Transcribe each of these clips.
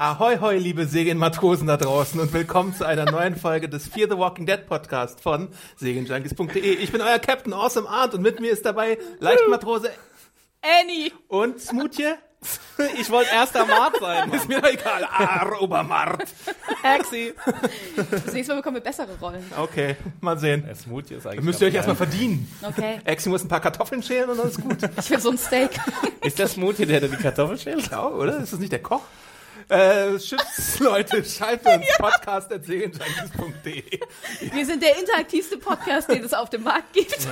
Ahoi, hoi, liebe Segenmatrosen da draußen und willkommen zu einer neuen Folge des Fear the Walking Dead Podcast von segenjunkies.de. Ich bin euer Captain Awesome Arndt und mit mir ist dabei Leichtmatrose Annie. und Smutje. Ich wollte erster Mart sein. Ist mir doch egal. Ar, Obermart. Axi. Das nächste Mal bekommen wir bessere Rollen. Okay, mal sehen. Smoothie ist eigentlich. Müsst ihr euch erstmal verdienen. Okay. Exi muss ein paar Kartoffeln schälen und dann ist gut. Ich will so ein Steak. Ist der Smoothie, der, der die Kartoffel schält? Ja, oder? Ist das nicht der Koch? Äh, Schiffsleute, schaltet uns podcast at segenjunkies.de. Wir sind der interaktivste Podcast, den es auf dem Markt gibt.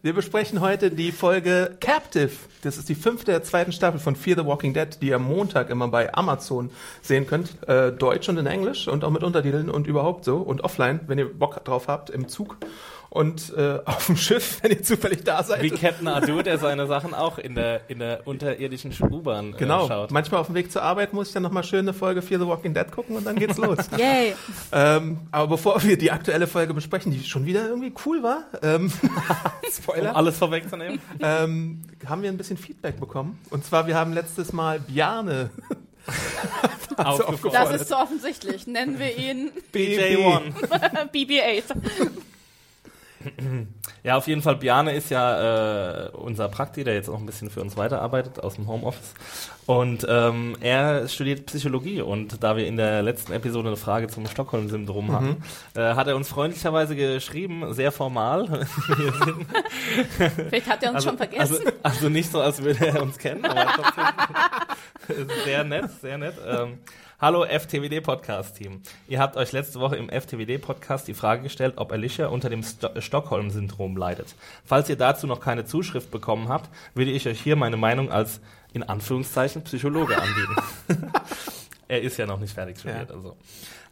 Wir besprechen heute die Folge Captive. Das ist die fünfte der zweiten Staffel von Fear the Walking Dead, die ihr am Montag immer bei Amazon sehen könnt. Äh, Deutsch und in Englisch und auch mit Untertiteln und überhaupt so. Und offline, wenn ihr Bock drauf habt, im Zug. Und äh, auf dem Schiff, wenn ihr zufällig da seid. Wie Captain Adu, der seine Sachen auch in der, in der unterirdischen U-Bahn äh, Genau, schaut. manchmal auf dem Weg zur Arbeit muss ich dann nochmal schön eine Folge Fear the Walking Dead gucken und dann geht's los. Yay. ähm, aber bevor wir die aktuelle Folge besprechen, die schon wieder irgendwie cool war, ähm, Um Spoiler, alles vorwegzunehmen. ähm, haben wir ein bisschen Feedback bekommen. Und zwar, wir haben letztes Mal Bjarne Aufgefordert. Das ist so offensichtlich. Nennen wir ihn BJ1. BB-8. Ja, auf jeden Fall. Bjarne ist ja äh, unser Prakti, der jetzt auch ein bisschen für uns weiterarbeitet aus dem Homeoffice. Und ähm, er studiert Psychologie. Und da wir in der letzten Episode eine Frage zum Stockholm-Syndrom hatten, äh, hat er uns freundlicherweise geschrieben, sehr formal. Wir sind, Vielleicht hat er uns schon vergessen. Also, also nicht so, als würde er uns kennen, aber trotzdem sehr nett, sehr nett. Ähm, hallo FTWD Podcast Team. Ihr habt euch letzte Woche im FTWD Podcast die Frage gestellt, ob Alicia unter dem Sto Stockholm Syndrom leidet. Falls ihr dazu noch keine Zuschrift bekommen habt, würde ich euch hier meine Meinung als in Anführungszeichen Psychologe anbieten. er ist ja noch nicht fertig studiert, Ja. also.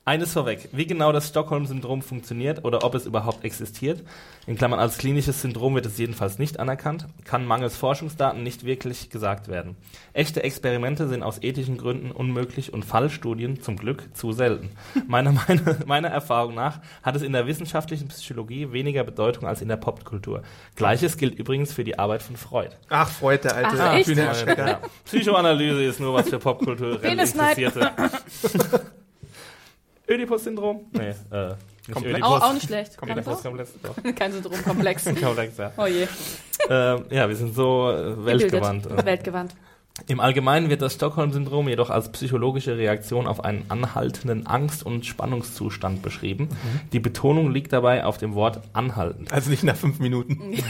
Eines vorweg, wie genau das Stockholm-Syndrom funktioniert oder ob es überhaupt existiert, in Klammern als klinisches Syndrom wird es jedenfalls nicht anerkannt, kann mangels Forschungsdaten nicht wirklich gesagt werden. Echte Experimente sind aus ethischen Gründen unmöglich und Fallstudien zum Glück zu selten. Meiner, meiner, meiner Erfahrung nach hat es in der wissenschaftlichen Psychologie weniger Bedeutung als in der Popkultur. Gleiches gilt übrigens für die Arbeit von Freud. Ach, Freud, der alte Ach? Bühnenerschrecker. Ja. Psychoanalyse ist nur was für popkulturell. Interessierte. Ödipus-Syndrom? Nee, äh, nicht Komplex. Auch, auch nicht schlecht. Das komplex, doch. auch? Kein Syndromkomplex. Komplex, ja. Oh je. Ähm, ja, wir sind so äh, weltgewandt. Gebildet. Weltgewandt. Im Allgemeinen wird das Stockholm-Syndrom jedoch als psychologische Reaktion auf einen anhaltenden Angst- und Spannungszustand beschrieben. Die Betonung liegt dabei auf dem Wort anhaltend. Also nicht nach fünf Minuten.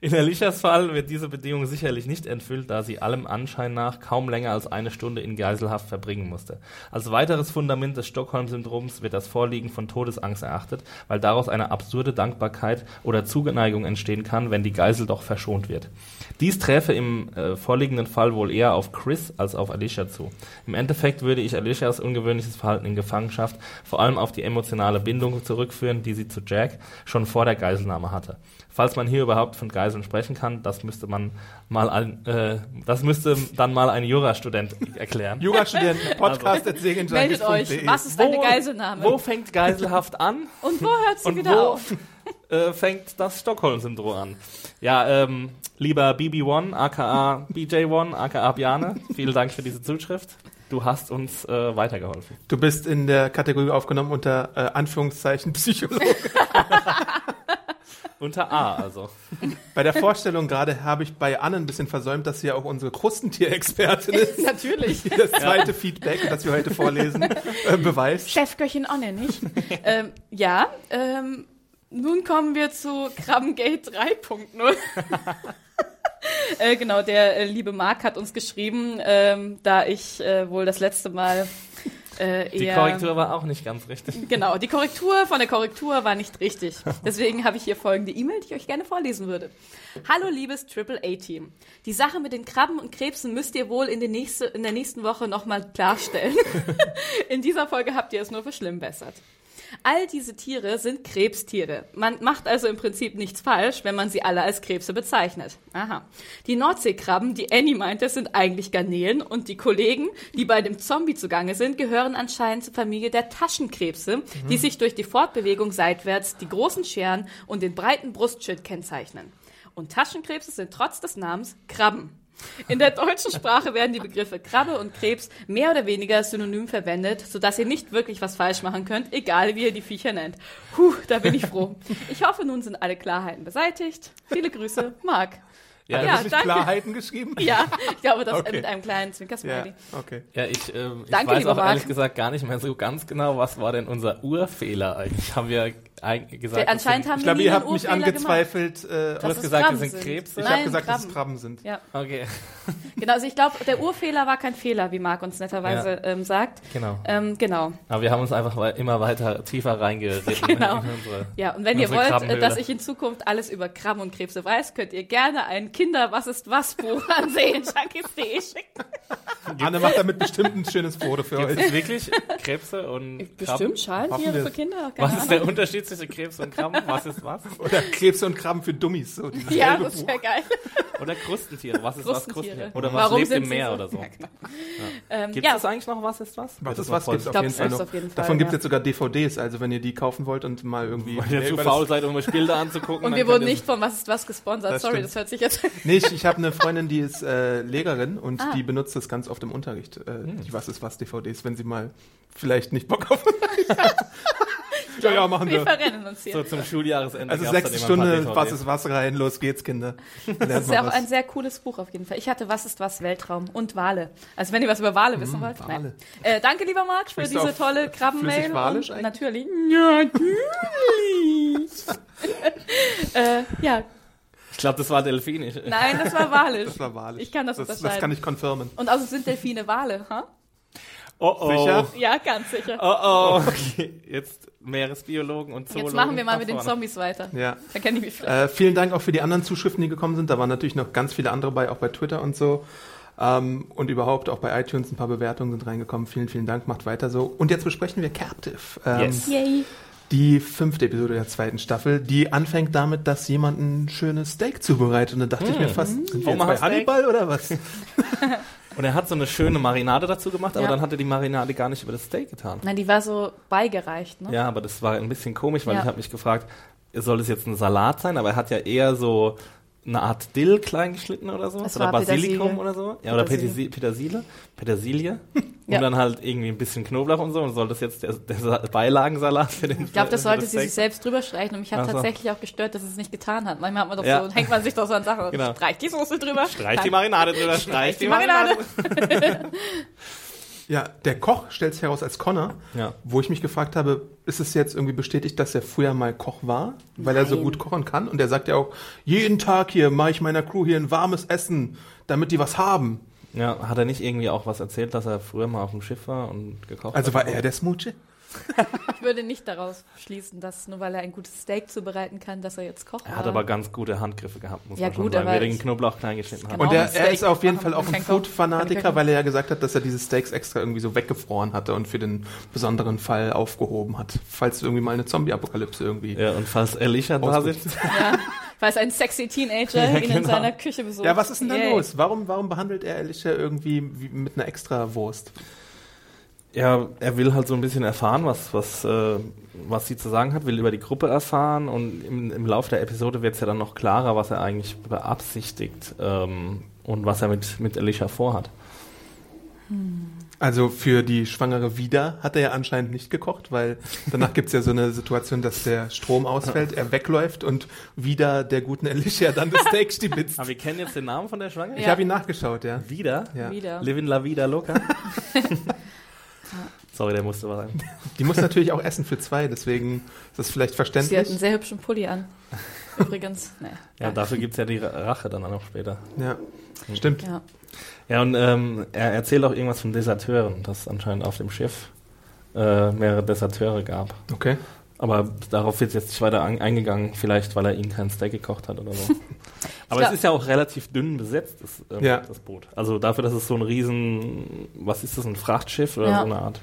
In Alicias Fall wird diese Bedingung sicherlich nicht erfüllt, da sie allem Anschein nach kaum länger als eine Stunde in Geiselhaft verbringen musste. Als weiteres Fundament des Stockholm-Syndroms wird das Vorliegen von Todesangst erachtet, weil daraus eine absurde Dankbarkeit oder Zugeneigung entstehen kann, wenn die Geisel doch verschont wird. Dies träfe im äh, vorliegenden Fall wohl eher auf Chris als auf Alicia zu. Im Endeffekt würde ich Alicias ungewöhnliches Verhalten in Gefangenschaft vor allem auf die emotionale Bindung zurückführen, die sie zu Jack schon vor der Geiselnahme hatte. Falls man hier überhaupt von Geiseln sprechen kann, das müsste man mal ein, äh, das müsste dann mal ein Jurastudent erklären. Jurastudenten, Podcast at Meldet euch. Was ist eine Geiselnahme? Wo fängt Geiselhaft an? Und wo hört sie Und wieder wo auf? äh, fängt das Stockholm-Syndrom an? Ja, ähm, lieber BB1, aka BJ1, aka Bjane, vielen Dank für diese Zuschrift. Du hast uns äh, weitergeholfen. Du bist in der Kategorie aufgenommen unter äh, Anführungszeichen Psychologe. Unter A, also. Bei der Vorstellung gerade habe ich bei Anne ein bisschen versäumt, dass sie ja auch unsere Krustentierexpertin ist. Natürlich. Die das zweite Feedback, das wir heute vorlesen, äh, beweist. Chefköchin Anne, nicht? ähm, ja, ähm, nun kommen wir zu Krabbengate 3.0. äh, genau, der äh, liebe Marc hat uns geschrieben, ähm, da ich äh, wohl das letzte Mal äh, Die. Korrektur war auch nicht ganz richtig. Genau, die Korrektur von der Korrektur war nicht richtig. Deswegen habe ich hier folgende E-Mail, die ich euch gerne vorlesen würde. Hallo liebes AAA-Team. Die Sache mit den Krabben und Krebsen müsst ihr wohl in, nächste, in der nächsten Woche nochmal klarstellen. in dieser Folge habt ihr es nur verschlimmbessert. All diese Tiere sind Krebstiere. Man macht also im Prinzip nichts falsch, wenn man sie alle als Krebse bezeichnet. Aha. Die Nordseekrabben, die Annie meinte, sind eigentlich Garnelen und die Kollegen, die bei dem Zombie zugange sind, gehören anscheinend zur Familie der Taschenkrebse, die sich durch die Fortbewegung seitwärts, die großen Scheren und den breiten Brustschild kennzeichnen. Und Taschenkrebse sind trotz des Namens Krabben. In der deutschen Sprache werden die Begriffe Krabbe und Krebs mehr oder weniger synonym verwendet, sodass ihr nicht wirklich was falsch machen könnt, egal wie ihr die Viecher nennt. Puh, da bin ich froh. Ich hoffe, nun sind alle Klarheiten beseitigt. Viele Grüße, Marc. Ja, Ja, danke. Klarheiten geschrieben? Ja, ich glaube, das Okay. mit einem kleinen Ja, Zwinkersmiley. okay. Ja, ich, ähm, ich Danke, weiß auch Marc. ehrlich gesagt gar nicht mehr so ganz genau, was war denn unser Urfehler eigentlich. Haben wir eigentlich gesagt, Anscheinend haben Ich glaube, ihr habt mich angezweifelt. Äh, Du dass hast es gesagt, wir Krabben sind sind. Krebse? ich habe gesagt, dass es Krabben. Krabben sind. Ja, okay, genau. Also ich glaube, der Urfehler war kein Fehler, wie Marc uns netterweise ähm, sagt. genau. Ähm, genau. Aber wir haben uns einfach immer weiter tiefer reingeritten Genau. in unsere. Ja, und wenn ihr wollt, äh, dass ich in Zukunft alles über Krabben und Krebse weiß, könnt ihr gerne ein Kinder-Was ist was Buch an Junkies.de schicken. Anne macht damit bestimmt ein schönes Foto für euch. es wirklich Krebse und Krabben? Bestimmt, Schalentiere für. Kinder. Keine Was ist der Unterschied zwischen Krebs und Krabben? Was ist was? Oder Krebse und Krabben für Dummies. So Ja, das wäre geil. Oder Krustentiere? Was ist was Krustentiere. Oder was Warum lebt im Meer so? oder so? Ja, genau. Ähm, Gibt ja, es eigentlich noch was ist was? Was ist was auf jeden es Fall noch. auf jeden Fall, Davon gibt es jetzt sogar DVDs, also wenn ihr die kaufen wollt und mal irgendwie... Weil ihr zu faul seid, um euch Bilder anzugucken. und wir wurden nicht von Was ist was gesponsert. Das Sorry, stimmt. das hört sich jetzt... Nee, ich, ich habe eine Freundin, die ist äh, Lehrerin und Ah. die benutzt das ganz oft im Unterricht, äh, Hm. die Was ist was DVDs, wenn sie mal vielleicht nicht Bock auf Ja, ja, machen wir wir. verrennen uns hier. So zum Schuljahresende. Also gab's dann sechste immer ein paar Stunde, DVDs. was ist was rein, los geht's, Kinder. Lernt Das ist ja auch was. ein sehr cooles Buch auf jeden Fall. Ich hatte Was ist was Weltraum und Wale. Also wenn ihr was über Wale wissen wollt. Wale. Nein. Äh, danke, lieber Marc, für diese tolle Krabbenmail. Walisch? Natürlich. Natürlich. äh, ja, Ich glaube, das war Delfinisch. nein, das war Walisch. Das war wahrlich. Ich kann das das, unterscheiden. das kann ich confirmen. Und außerdem sind Delfine Wale, ha? Oh oh. Sicher? Ja, ganz sicher. Oh oh. Okay. Jetzt Meeresbiologen und Zoologen. Jetzt machen wir mal mit den. Zombies weiter. Ja. Da kenne ich mich vielleicht. Äh, vielen Dank auch für die anderen Zuschriften, die gekommen sind. Da waren natürlich noch ganz viele andere bei, auch bei Twitter und so. Ähm, und überhaupt auch bei iTunes ein paar Bewertungen sind reingekommen. Vielen, vielen Dank, macht weiter so. Und jetzt besprechen wir Captive. Ähm, Yes. Yay. Die fünfte Episode der zweiten Staffel, die anfängt damit, dass jemand ein schönes Steak zubereitet. Und da dachte ich mir fast, sind wir jetzt Omaha bei Steak? Hannibal oder was? Und er hat so eine schöne Marinade dazu gemacht, aber Ja. dann hat er die Marinade gar nicht über das Steak getan. Nein, die war so beigereicht, ne? Ja, aber das war ein bisschen komisch, weil Ja. ich habe mich gefragt, soll es jetzt ein Salat sein? Aber er hat ja eher so eine Art Dill klein geschnitten oder so. Es oder Basilikum Petersilie. oder so. Ja, oder Petersilie. Petersilie. Petersilie. Ja. Und dann halt irgendwie ein bisschen Knoblauch und so. Und soll das jetzt der, der Sa- Beilagensalat für den Ich glaube, das sollte sie sich selbst drüber streichen und mich hat so. tatsächlich auch gestört, dass es nicht getan hat. Manchmal hat man doch Ja. so, hängt man sich doch so an Sachen. Genau. Streich die Soße drüber. Streich die Marinade drüber, streich die die Marinade. Marinade. Ja, der Koch stellt sich heraus als Connor, Ja. wo ich mich gefragt habe, ist es jetzt irgendwie bestätigt, dass er früher mal Koch war, weil er so Nein. gut kochen kann? Und er sagt ja auch, jeden Tag hier mache ich meiner Crew hier ein warmes Essen, damit die was haben. Ja, hat er nicht irgendwie auch was erzählt, dass er früher mal auf dem Schiff war und gekocht Also hat? war er der Smoochie? Ich würde nicht daraus schließen, dass nur weil er ein gutes Steak zubereiten kann, dass er jetzt Koch Er hat aber ganz gute Handgriffe gehabt, muss Ja, man schon gut, sagen, wer den Knoblauch klein geschnitten hat. Genau. Und er, er ist auf jeden Fall auch ein Food-Fanatiker, weil er ja gesagt hat, dass er diese Steaks extra irgendwie so weggefroren hatte und für den besonderen Fall aufgehoben hat, falls irgendwie mal eine Zombie-Apokalypse irgendwie. Ja, und falls Alicia da sitzt, Ja, weil es ein sexy Teenager Ja, ihn in genau. seiner Küche besucht. Ja, was ist denn da los? Warum, warum behandelt er Alicia irgendwie wie mit einer extra Wurst? Ja, er will halt so ein bisschen erfahren, was, was, äh, was sie zu sagen hat, will über die Gruppe erfahren und im, im Laufe der Episode wird es ja dann noch klarer, was er eigentlich beabsichtigt ähm, und was er mit, mit Alicia vorhat. Also für die schwangere Vida hat er ja anscheinend nicht gekocht, weil danach gibt's ja so eine Situation, dass der Strom ausfällt, er wegläuft und wieder der guten Alicia dann das Steak stibitzt. Aber wir kennen jetzt den Namen von der Schwangeren? Ich Ja. habe ihn nachgeschaut, ja. Wieder? ja. Wieder. Livin la vida loca? Sorry, der musste was sagen. Die muss natürlich auch essen für zwei, deswegen ist das vielleicht Sie hat verständlich. einen sehr hübschen Pulli an. Übrigens. Nee. Ja, dafür gibt's ja die Rache dann auch noch später. Ja, stimmt. Ja. Ja, und ähm, er erzählt auch irgendwas von Deserteuren, dass anscheinend auf dem Schiff äh, mehrere Deserteure gab. Okay. Aber darauf wird jetzt nicht weiter ein, eingegangen, vielleicht weil er ihnen kein Steak gekocht hat oder so. Aber glaub- es ist ja auch relativ dünn besetzt, das, ähm, Ja. das Boot. Also dafür, dass es so ein riesen, was ist das, ein Frachtschiff oder Ja. so eine Art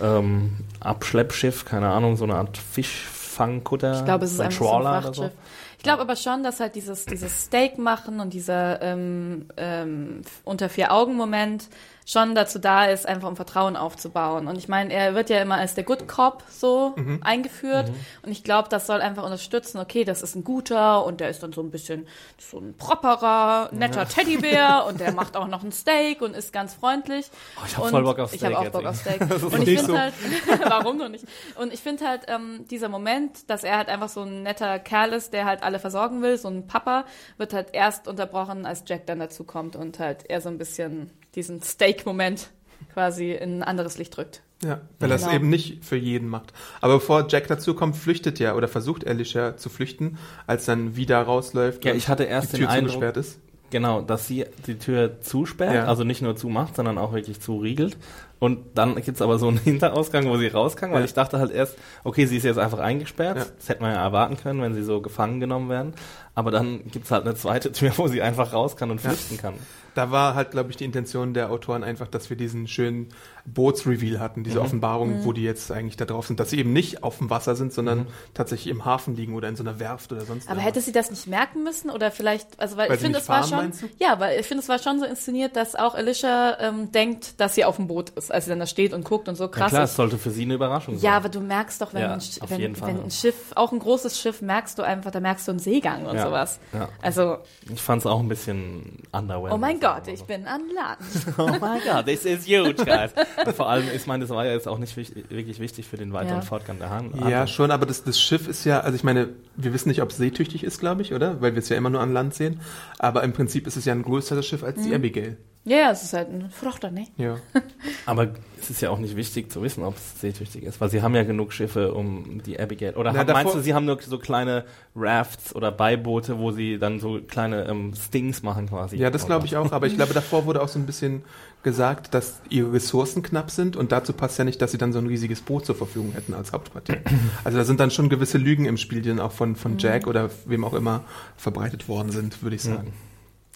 ähm, Abschleppschiff, keine Ahnung, so eine Art Fischfangkutter. Ich glaube, es ist so ein einfach so ein Trawler oder Frachtschiff. Ich glaube aber schon, dass halt dieses, dieses Steak machen und dieser ähm, ähm, unter vier Augen Moment schon dazu da ist, einfach um Vertrauen aufzubauen. Und ich meine, er wird ja immer als der Good Cop so Mhm. eingeführt. Und ich glaube, das soll einfach unterstützen, okay, das ist ein guter und der ist dann so ein bisschen so ein properer, netter Teddybär und der macht auch noch ein Steak und ist ganz freundlich. Oh, ich hab Und voll Bock auf Ich Steak habe auch Bock auf. Steak. Und ich finde so. halt, warum noch nicht? Und ich finde halt, ähm, dieser Moment, dass er halt einfach so ein netter Kerl ist, der halt alle versorgen will, so ein Papa, wird halt erst unterbrochen, als Jack dann dazu kommt und halt eher so ein bisschen diesen Steak-Moment quasi in ein anderes Licht drückt. Ja, weil er es Genau. eben nicht für jeden macht. Aber bevor Jack dazu kommt, flüchtet ja oder versucht Alicia zu flüchten, als dann wieder rausläuft Ja, und ich hatte erst die den Tür Eindruck, zugesperrt ist. Genau, dass sie die Tür zusperrt, Ja. also nicht nur zumacht, sondern auch wirklich zuriegelt. Und dann gibt's aber so einen Hinterausgang, wo sie raus kann, weil Ja. ich dachte halt erst, okay, sie ist jetzt einfach eingesperrt. Ja. Das hätte man ja erwarten können, wenn sie so gefangen genommen werden. Aber dann gibt's halt eine zweite Tür, wo sie einfach raus kann und Ja. flüchten kann. Da war halt, glaube ich, die Intention der Autoren einfach, dass wir diesen schönen Bootsreveal hatten, diese Mhm. Offenbarung, wo die jetzt eigentlich da drauf sind, dass sie eben nicht auf dem Wasser sind, sondern Mhm. tatsächlich im Hafen liegen oder in so einer Werft oder sonst Aber hätte sie das nicht merken müssen oder vielleicht, also weil, Weil ich finde, es war schon, ja, weil ich finde, es war schon so inszeniert, dass auch Alicia ähm, denkt, dass sie auf dem Boot ist, als sie dann da steht und guckt und so Ja, krass klar, ist. es sollte für sie eine Überraschung sein. Ja, aber du merkst doch, wenn, Ja, ein, wenn, Fall, wenn ja. ein Schiff, auch ein großes Schiff, merkst du einfach, da merkst du einen Seegang und Ja, sowas. ja. Also, Ich fand's auch ein bisschen underwhelming. oh mein Gott, ich bin an Land. Oh mein Gott, this is huge, guys. Vor allem, ich meine, das war ja jetzt auch nicht wichtig, wirklich wichtig für den weiteren Ja. Fortgang der Hand. Ja, schon, aber das, das Schiff ist ja, also ich meine, wir wissen nicht, ob es seetüchtig ist, glaube ich, oder? Weil wir es ja immer nur an Land sehen. Aber im Prinzip ist es ja ein größeres Schiff als Mhm. die Abigail. Ja, ja, es ist halt ein Frachter, ne? Ja. Aber es ist ja auch nicht wichtig zu wissen, ob es seetüchtig ist, weil sie haben ja genug Schiffe um die Abigail. Oder Na, haben, meinst du, sie haben nur so kleine Rafts oder Beiboote, wo sie dann so kleine ähm, Stings machen quasi? Ja, das glaube ich auch, aber ich glaube, davor wurde auch so ein bisschen gesagt, dass ihre Ressourcen knapp sind und dazu passt ja nicht, dass sie dann so ein riesiges Boot zur Verfügung hätten als Hauptquartier. Also da sind dann schon gewisse Lügen im Spiel, die dann auch von, von Jack oder wem auch immer verbreitet worden sind, würde ich sagen.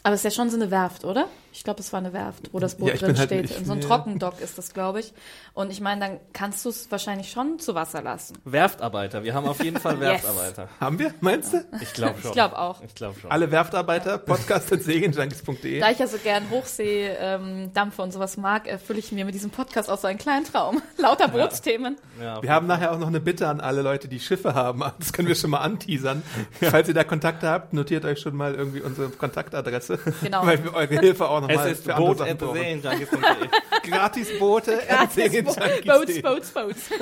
Aber es ist ja schon so eine Werft, oder? Ich glaube, es war eine Werft, wo das Boot Ja, drin halt- steht. so einem ja. Trockendock ist das, glaube ich. Und ich meine, dann kannst du es wahrscheinlich schon zu Wasser lassen. Werftarbeiter. Wir haben auf jeden Fall Yes. Werftarbeiter. Haben wir, meinst du? Ich glaube schon. Ich glaube auch. Ich glaube schon. Alle Werftarbeiter, podcast.segenjunkies.de. Da ich ja so gern Hochsee, ähm, Dampfe und sowas mag, erfülle ich mir mit diesem Podcast auch so einen kleinen Traum. Lauter Bootsthemen. Ja, auf Wir haben nachher auch noch eine Bitte an alle Leute, die Schiffe haben. Das können wir schon mal anteasern. Falls ihr da Kontakte habt, notiert euch schon mal irgendwie unsere Kontaktadresse. Genau. Weil wir eure Hilfe auch es nochmal ist für andere Boot at the. Serienjunkies.de. Gratis Boote at Serienjunkies.de. Boats, Boats, Boats.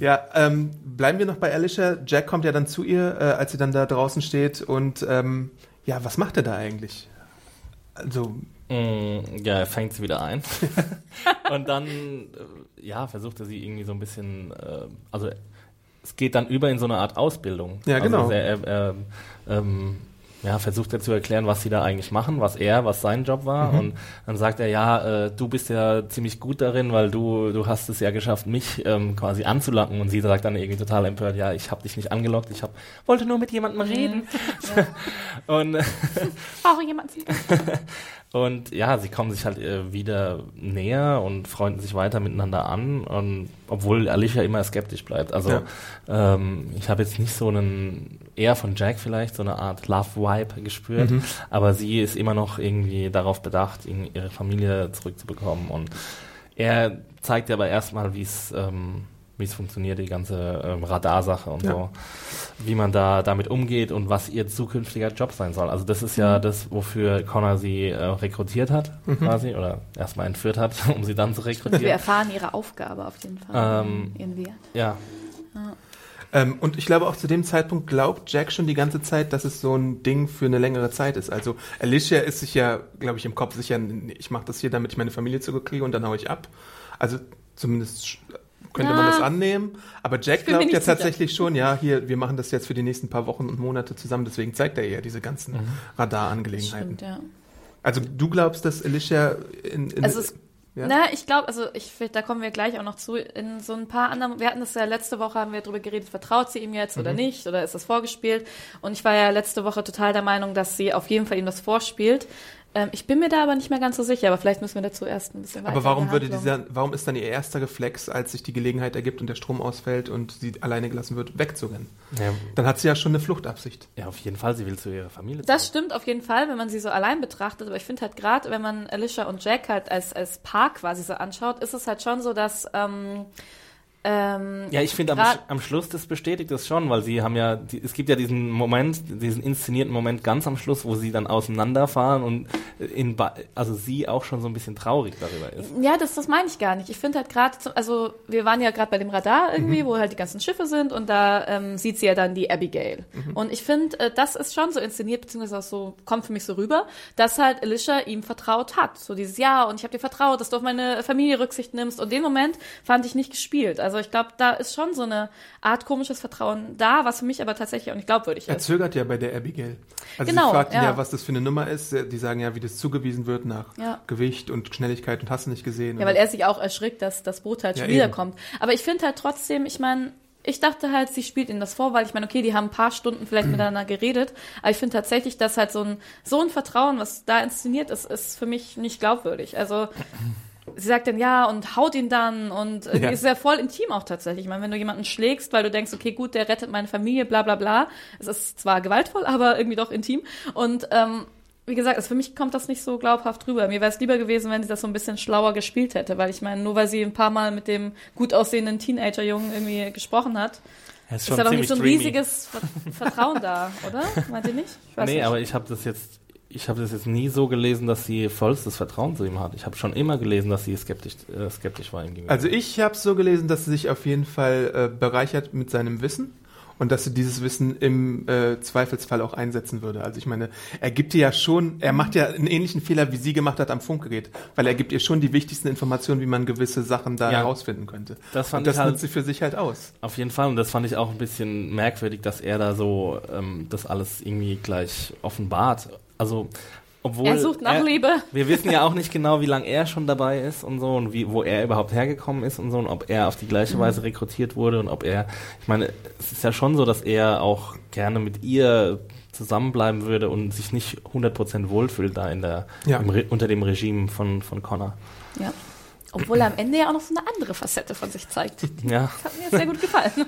Ja, ähm, bleiben wir noch bei Alicia. Jack kommt ja dann zu ihr, äh, als sie dann da draußen steht. Und ähm, ja, was macht er da eigentlich? Also, Mm, Ja, er fängt sie wieder ein. und dann, äh, ja, versucht er sie irgendwie so ein bisschen, äh, also es geht dann über in so eine Art Ausbildung. Ja, genau. Also er, er, ähm, ja, versucht er zu erklären, was sie da eigentlich machen, was er, was sein Job war. Mhm. Und dann sagt er, ja, äh, du bist ja ziemlich gut darin, weil du, du hast es ja geschafft, mich ähm, quasi anzulocken. Und sie sagt dann irgendwie total empört, ja, ich habe dich nicht angelockt, ich hab, wollte nur mit jemandem reden. und Brauche jemanden. und ja, sie kommen sich halt äh, wieder näher und freunden sich weiter miteinander an, und, obwohl Alicia immer skeptisch bleibt. Also Ja. ähm, ich habe jetzt nicht so einen, eher von Jack vielleicht, so eine Art Love-Vibe gespürt, Mhm. aber sie ist immer noch irgendwie darauf bedacht, ihn- ihre Familie zurückzubekommen. Und er zeigt ihr aber erstmal, wie es ähm, wie es funktioniert, die ganze ähm, Radarsache und Ja. so, wie man da damit umgeht und was ihr zukünftiger Job sein soll. Also das ist ja das, wofür Connor sie äh, rekrutiert hat, quasi, oder erstmal entführt hat, um sie dann zu Und wir rekrutieren. erfahren ihre Aufgabe auf jeden Fall. Ähm, ihren Wert. Ja, ähm, und ich glaube auch zu dem Zeitpunkt glaubt Jack schon die ganze Zeit, dass es so ein Ding für eine längere Zeit ist. Also Alicia ist sich ja, glaube ich, im Kopf sicher, ich mache das hier, damit ich meine Familie zurückkriege und dann hau ich ab. Also zumindest könnte man Na, das annehmen. Aber Jack glaubt ja sicher. tatsächlich schon, ja, hier, wir machen das jetzt für die nächsten paar Wochen und Monate zusammen. Deswegen zeigt er ja diese ganzen Radarangelegenheiten. Stimmt, ja. Also du glaubst, dass Alicia in, in Also es Ja? Na, ich glaube, also ich da kommen wir gleich auch noch zu. In so ein paar anderen, wir hatten das ja letzte Woche, haben wir darüber geredet, vertraut sie ihm jetzt Mhm. oder nicht oder ist das vorgespielt? Und ich war ja letzte Woche total der Meinung, dass sie auf jeden Fall ihm das vorspielt. Ähm, ich bin mir da aber nicht mehr ganz so sicher, aber vielleicht müssen wir dazu erst ein bisschen weiter. Aber warum würde dieser, warum ist dann ihr erster Reflex, als sich die Gelegenheit ergibt und der Strom ausfällt und sie alleine gelassen wird, wegzurennen? Ja, Dann hat sie ja schon eine Fluchtabsicht. ja, auf jeden Fall, sie will zu ihrer Familie Das zurück. stimmt auf jeden Fall, wenn man sie so allein betrachtet. Aber ich finde halt gerade, wenn man Alicia und Jack halt als, als Paar quasi so anschaut, ist es halt schon so, dass ähm, ähm, Ja, ich finde am, Sch- am Schluss, das bestätigt das schon, weil sie haben ja, die, es gibt ja diesen Moment, diesen inszenierten Moment ganz am Schluss, wo sie dann auseinanderfahren und in, ba- also sie auch schon so ein bisschen traurig darüber ist. Ja, das, das meine ich gar nicht. Ich finde halt gerade, also wir waren ja gerade bei dem Radar irgendwie, wo halt die ganzen Schiffe sind und da ähm, sieht sie ja dann die Abigail. Und ich finde, äh, das ist schon so inszeniert, beziehungsweise auch so, kommt für mich so rüber, dass halt Alicia ihm vertraut hat. So dieses Ja und ich habe dir vertraut, dass du auf meine Familie Rücksicht nimmst. Und den Moment fand ich nicht gespielt. Also ich glaube, da ist schon so eine Art komisches Vertrauen da, was für mich aber tatsächlich auch nicht glaubwürdig Er ist. zögert ja bei der Abigail. Also Genau, sie fragt ja. ja. was das für eine Nummer ist. Die sagen ja, wie das zugewiesen wird nach Ja. Gewicht und Schnelligkeit und hast du nicht gesehen. Ja, weil er sich auch erschrickt, dass das Boot halt Ja, schon wiederkommt. Aber ich finde halt trotzdem, ich meine, ich dachte halt, sie spielt ihnen das vor, weil ich meine, okay, die haben ein paar Stunden vielleicht miteinander geredet, aber ich finde tatsächlich, dass halt so ein, so ein Vertrauen, was da inszeniert ist, ist für mich nicht glaubwürdig. Also, sie sagt dann ja und haut ihn dann und Ja. ist ja voll intim auch tatsächlich. Ich meine, wenn du jemanden schlägst, weil du denkst, okay, gut, der rettet meine Familie, bla bla bla. Es ist zwar gewaltvoll, aber irgendwie doch intim. Und ähm, wie gesagt, also für mich kommt das nicht so glaubhaft rüber. Mir wäre es lieber gewesen, wenn sie das so ein bisschen schlauer gespielt hätte, weil ich meine, nur weil sie ein paar Mal mit dem gut aussehenden Teenager-Jungen irgendwie gesprochen hat, ist ist da doch nicht so ein dreamy. riesiges Ver Vertrauen da, oder? Meint ihr nicht? Ich weiß Nee, nicht. aber ich habe das jetzt, ich habe das jetzt nie so gelesen, dass sie vollstes Vertrauen zu ihm hat. Ich habe schon immer gelesen, dass sie skeptisch, äh, skeptisch war ihm gegenüber. Also ich habe so gelesen, dass sie sich auf jeden Fall äh, bereichert mit seinem Wissen und dass sie dieses Wissen im äh, Zweifelsfall auch einsetzen würde. Also ich meine, er gibt ihr ja schon, er macht ja einen ähnlichen Fehler, wie sie gemacht hat am Funkgerät, weil er gibt ihr schon die wichtigsten Informationen, wie man gewisse Sachen da Ja. herausfinden könnte. Das fand und das ich halt- nutzt sie für sich halt aus. Auf jeden Fall, und das fand ich auch ein bisschen merkwürdig, dass er da so ähm, das alles irgendwie gleich offenbart. Also, obwohl. er sucht nach Liebe. Wir wissen ja auch nicht genau, wie lange er schon dabei ist und so und wie, wo er überhaupt hergekommen ist und so und ob er auf die gleiche Weise rekrutiert wurde und ob er, ich meine, es ist ja schon so, dass er auch gerne mit ihr zusammenbleiben würde und sich nicht 100% wohlfühlt da in der, Ja. im unter dem Regime von, von Connor. Ja. Obwohl er am Ende ja auch noch so eine andere Facette von sich zeigt. Ja, Das hat mir sehr gut gefallen.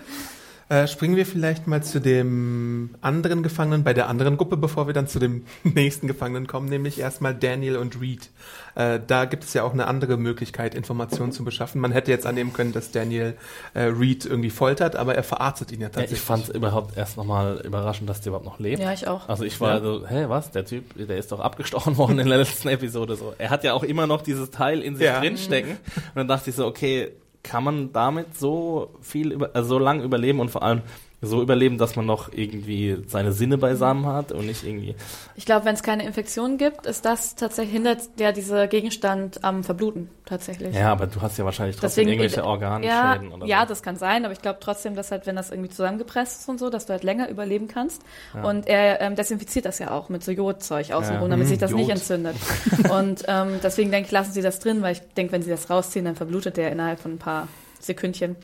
Äh, springen wir vielleicht mal zu dem anderen Gefangenen bei der anderen Gruppe, bevor wir dann zu dem nächsten Gefangenen kommen, nämlich erstmal Daniel und Reed. Äh, da gibt es ja auch eine andere Möglichkeit, Informationen zu beschaffen. Man hätte jetzt annehmen können, dass Daniel äh, Reed irgendwie foltert, aber er verarztet ihn ja ja tatsächlich. ich fand es überhaupt erst nochmal überraschend, dass der überhaupt noch lebt. Ja, ich auch. Also ich war Ja. so, hä, was? Der Typ, der ist doch abgestochen worden in der letzten Episode. So, er hat ja auch immer noch dieses Teil in sich Ja. drinstecken. Und dann dachte ich so, okay, kann man damit so viel über, also so lang überleben und vor allem so überleben, dass man noch irgendwie seine Sinne beisammen hat und nicht irgendwie. Ich glaube, wenn es keine Infektion gibt, ist das tatsächlich, hindert ja dieser Gegenstand am Verbluten tatsächlich. Ja, aber du hast ja wahrscheinlich trotzdem Deswegen, irgendwelche ja, Organschäden oder ja, so. das kann sein, aber ich glaube trotzdem, dass halt, wenn das irgendwie zusammengepresst ist und so, dass du halt länger überleben kannst. Und er ähm, desinfiziert das ja auch mit so Jodzeug außenrum, Ja. damit Mhm, sich das nicht Jod. entzündet. und ähm, deswegen denke ich, lassen sie das drin, weil ich denke, wenn sie das rausziehen, dann verblutet der innerhalb von ein paar Sekündchen.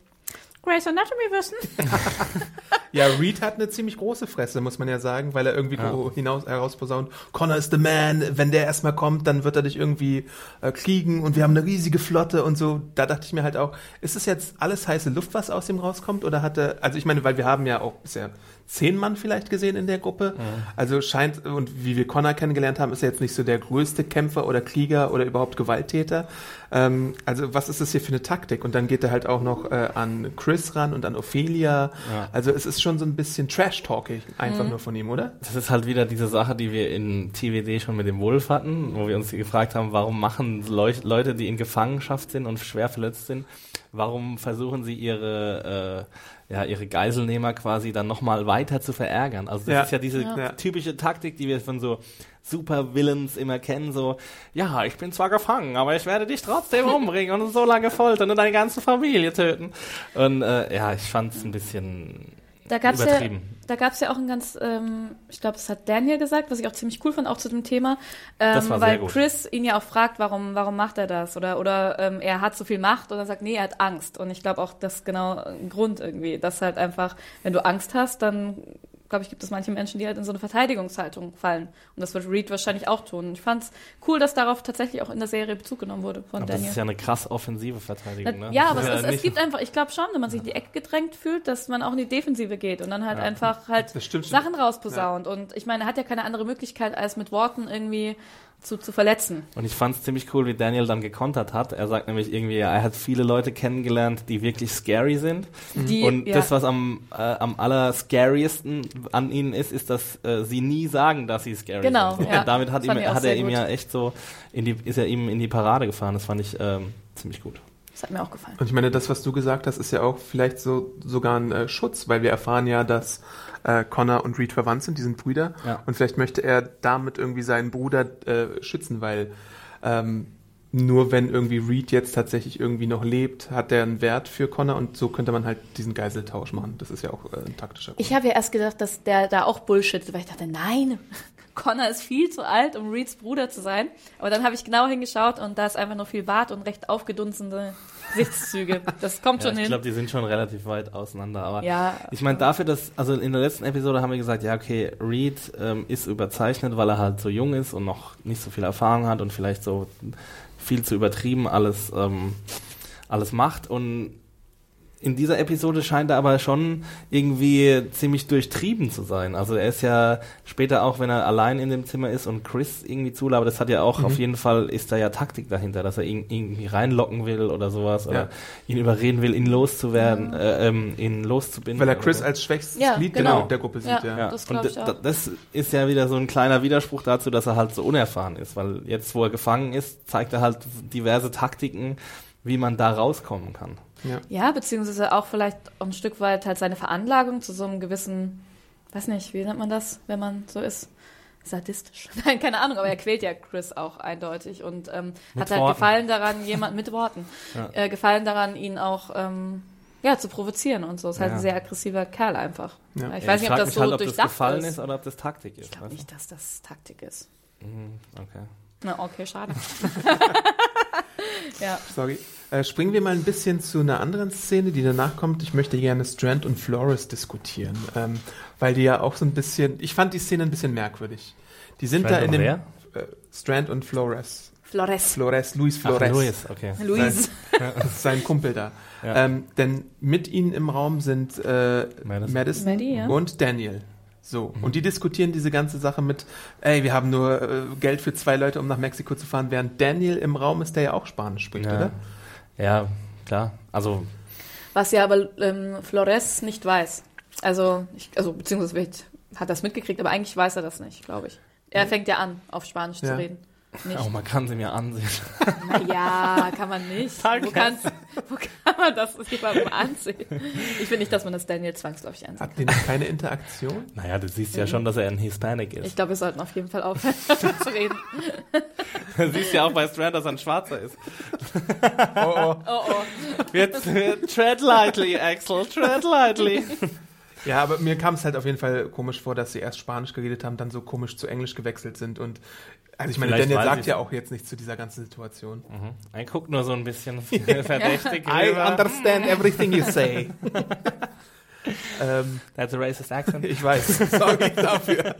Grace Anatomy wissen. Ja, Reed hat eine ziemlich große Fresse, muss man ja sagen, weil er irgendwie Ja. hinaus herausposaunt, Connor is the man, wenn der erstmal kommt, dann wird er dich irgendwie äh, kriegen und wir haben eine riesige Flotte und so. Da dachte ich mir halt auch, ist es jetzt alles heiße Luft, was aus ihm rauskommt? Oder hat er, also ich meine, weil wir haben ja auch bisher zehn Mann vielleicht gesehen in der Gruppe. Also scheint, und wie wir Connor kennengelernt haben, ist er jetzt nicht so der größte Kämpfer oder Krieger oder überhaupt Gewalttäter. Ähm, also was ist das hier für eine Taktik? Und dann geht er halt auch noch äh, an Chris ran und an Ophelia. Ja. Also es ist schon so ein bisschen Trash-Talking einfach Mhm. nur von ihm, oder? Das ist halt wieder diese Sache, die wir in TWD schon mit dem Wolf hatten, wo wir uns gefragt haben, warum machen Leu Leute, die in Gefangenschaft sind und schwer verletzt sind, warum versuchen sie ihre, äh, ja, ihre Geiselnehmer quasi dann nochmal weiter zu verärgern? Also das Ja. ist ja diese Ja. typische Taktik, die wir von so Super-Villains immer kennen, so, ja, ich bin zwar gefangen, aber ich werde dich trotzdem umbringen und so lange foltern und deine ganze Familie töten. Und äh, ja, ich fand es ein bisschen Da gab's ja, übertrieben. Da gab es ja auch ein ganz, ähm, ich glaube, das hat Daniel gesagt, was ich auch ziemlich cool fand, auch zu dem Thema, ähm, weil. Chris ihn ja auch fragt, warum, warum macht er das? Oder, oder ähm, er hat so viel Macht und er sagt, nee, er hat Angst. Und ich glaube auch, das ist genau ein Grund irgendwie, dass halt einfach, wenn du Angst hast, dann glaube ich, gibt es manche Menschen, die halt in so eine Verteidigungshaltung fallen. Und das wird Reed wahrscheinlich auch tun. Und ich fand es cool, dass darauf tatsächlich auch in der Serie Bezug genommen wurde von Aber das Daniel. ist ja eine krass offensive Verteidigung, ne? Ja, aber Das ist es, ist, es gibt einfach, ich glaube schon, wenn man sich in die Ecke gedrängt fühlt, dass man auch in die Defensive geht und dann halt Ja. einfach halt Das. Sachen rausposaunt. Und ich meine, er hat ja keine andere Möglichkeit, als mit Worten irgendwie zu, zu verletzen. Und ich fand es ziemlich cool, wie Daniel dann gekontert hat. Er sagt nämlich irgendwie, er hat viele Leute kennengelernt, die wirklich scary sind. Die, Und ja, das, was am, äh, am aller scariesten an ihnen ist, ist, dass äh, sie nie sagen, dass sie scary Genau, sind. ja. Und damit hat ihm, hat er ihm gut. ja echt so, in die, ist er ihm in die Parade gefahren. Das fand ich ähm, ziemlich gut. das hat mir auch gefallen. Und ich meine, das, was du gesagt hast, ist ja auch vielleicht so sogar ein äh, Schutz, weil wir erfahren ja, dass äh, Connor und Reed verwandt sind, die sind Brüder. Ja. Und vielleicht möchte er damit irgendwie seinen Bruder äh, schützen, weil ähm, nur wenn irgendwie Reed jetzt tatsächlich irgendwie noch lebt, hat er einen Wert für Connor und so könnte man halt diesen Geiseltausch machen. Das ist ja auch äh, ein taktischer Grund. Ich habe ja erst gedacht, dass der da auch Bullshit, weil ich dachte, nein, Connor ist viel zu alt, um Reeds Bruder zu sein. Aber dann habe ich genau hingeschaut und da ist einfach nur viel Bart und recht aufgedunsene Gesichtszüge. Das kommt Ja, ich hin. glaube, die sind schon relativ weit auseinander. Aber ja, Ich meine, dafür, dass, also in der letzten Episode haben wir gesagt, ja, okay, Reed ähm, ist überzeichnet, weil er halt so jung ist und noch nicht so viel Erfahrung hat und vielleicht so viel zu übertrieben alles, ähm, alles macht. Und in dieser Episode scheint er aber schon irgendwie ziemlich durchtrieben zu sein. Also er ist ja später auch, wenn er allein in dem Zimmer ist und Chris irgendwie zulabert, das hat ja auch auf jeden Fall, ist da ja Taktik dahinter, dass er ihn irgendwie reinlocken will oder sowas oder Ja. ihn überreden will, ihn loszuwerden, äh, ähm, ihn loszubinden. Weil er Chris so. als schwächstes Ja, Glied genau. der Gruppe sieht, Ja. ja. ja, das und ich d- auch. das ist ja wieder so ein kleiner Widerspruch dazu, dass er halt so unerfahren ist, weil jetzt, wo er gefangen ist, zeigt er halt diverse Taktiken, wie man da rauskommen kann. Ja, beziehungsweise auch vielleicht ein Stück weit halt seine Veranlagung zu so einem gewissen, weiß nicht, wie nennt man das, wenn man so ist? Sadistisch. Nein, keine Ahnung, aber er quält ja Chris auch eindeutig und ähm, hat halt Worten. Gefallen daran, jemand mit Worten, Ja. äh, Gefallen daran, ihn auch ähm, ja, zu provozieren und so. Ist halt Ja. ein sehr aggressiver Kerl einfach. Ja. Ja, ich Ja, weiß nicht, ob das mich so halt, ob das durchdacht Gefallen ist. oder ob das Taktik ist. Ich glaube nicht, dass das Taktik ist. Mhm, okay. Na, okay, schade. ja. Sorry. Äh, springen wir mal ein bisschen zu einer anderen Szene, die danach kommt. Ich möchte gerne Strand und Flores diskutieren, ähm, weil die ja auch so ein bisschen. Ich fand die Szene ein bisschen merkwürdig. Die sind Strand da in dem? Äh, Strand und Flores. Flores. Flores, Luis Ach, Flores. Luis, okay. Luis. Sein Kumpel da. Ja. Ähm, denn mit ihnen im Raum sind äh, Madison. Madison, Maddie, ja. und Daniel. So, und die diskutieren diese ganze Sache mit, ey, wir haben nur äh, Geld für zwei Leute, um nach Mexiko zu fahren, während Daniel im Raum ist, der ja auch Spanisch spricht, Ja. oder? Ja, klar. Also, Was ja aber ähm, Flores nicht weiß. Also, ich, also beziehungsweise hat er es mitgekriegt, aber eigentlich weiß er das nicht, glaube ich. Er fängt ja an, auf Spanisch Ja. zu reden. Nicht. oh, man kann sie mir ansehen. Naja, kann man nicht. Danke. Wo, kannst, wo kann man das jemandem ansehen? Ich finde nicht, dass man das Daniel zwangsläufig ansieht. Die noch keine Interaktion? Naja, du siehst ja schon, dass er ein Hispanic Ich ist. glaube, wir sollten auf jeden Fall aufhören zu reden. Du siehst ja auch bei Strand, dass er ein Schwarzer ist. Oh, oh. Oh oh. Jetzt, tread lightly, Axel, tread lightly. Ja, aber mir kam es halt auf jeden Fall komisch vor, dass sie erst Spanisch geredet haben, dann so komisch zu Englisch gewechselt sind und also ich meine, Vielleicht Daniel sagt ja auch jetzt nichts zu dieser ganzen Situation. Mhm. Er guckt nur so ein bisschen verdächtig I understand everything you say. ähm, That's a racist accent. ich weiß, sorry dafür.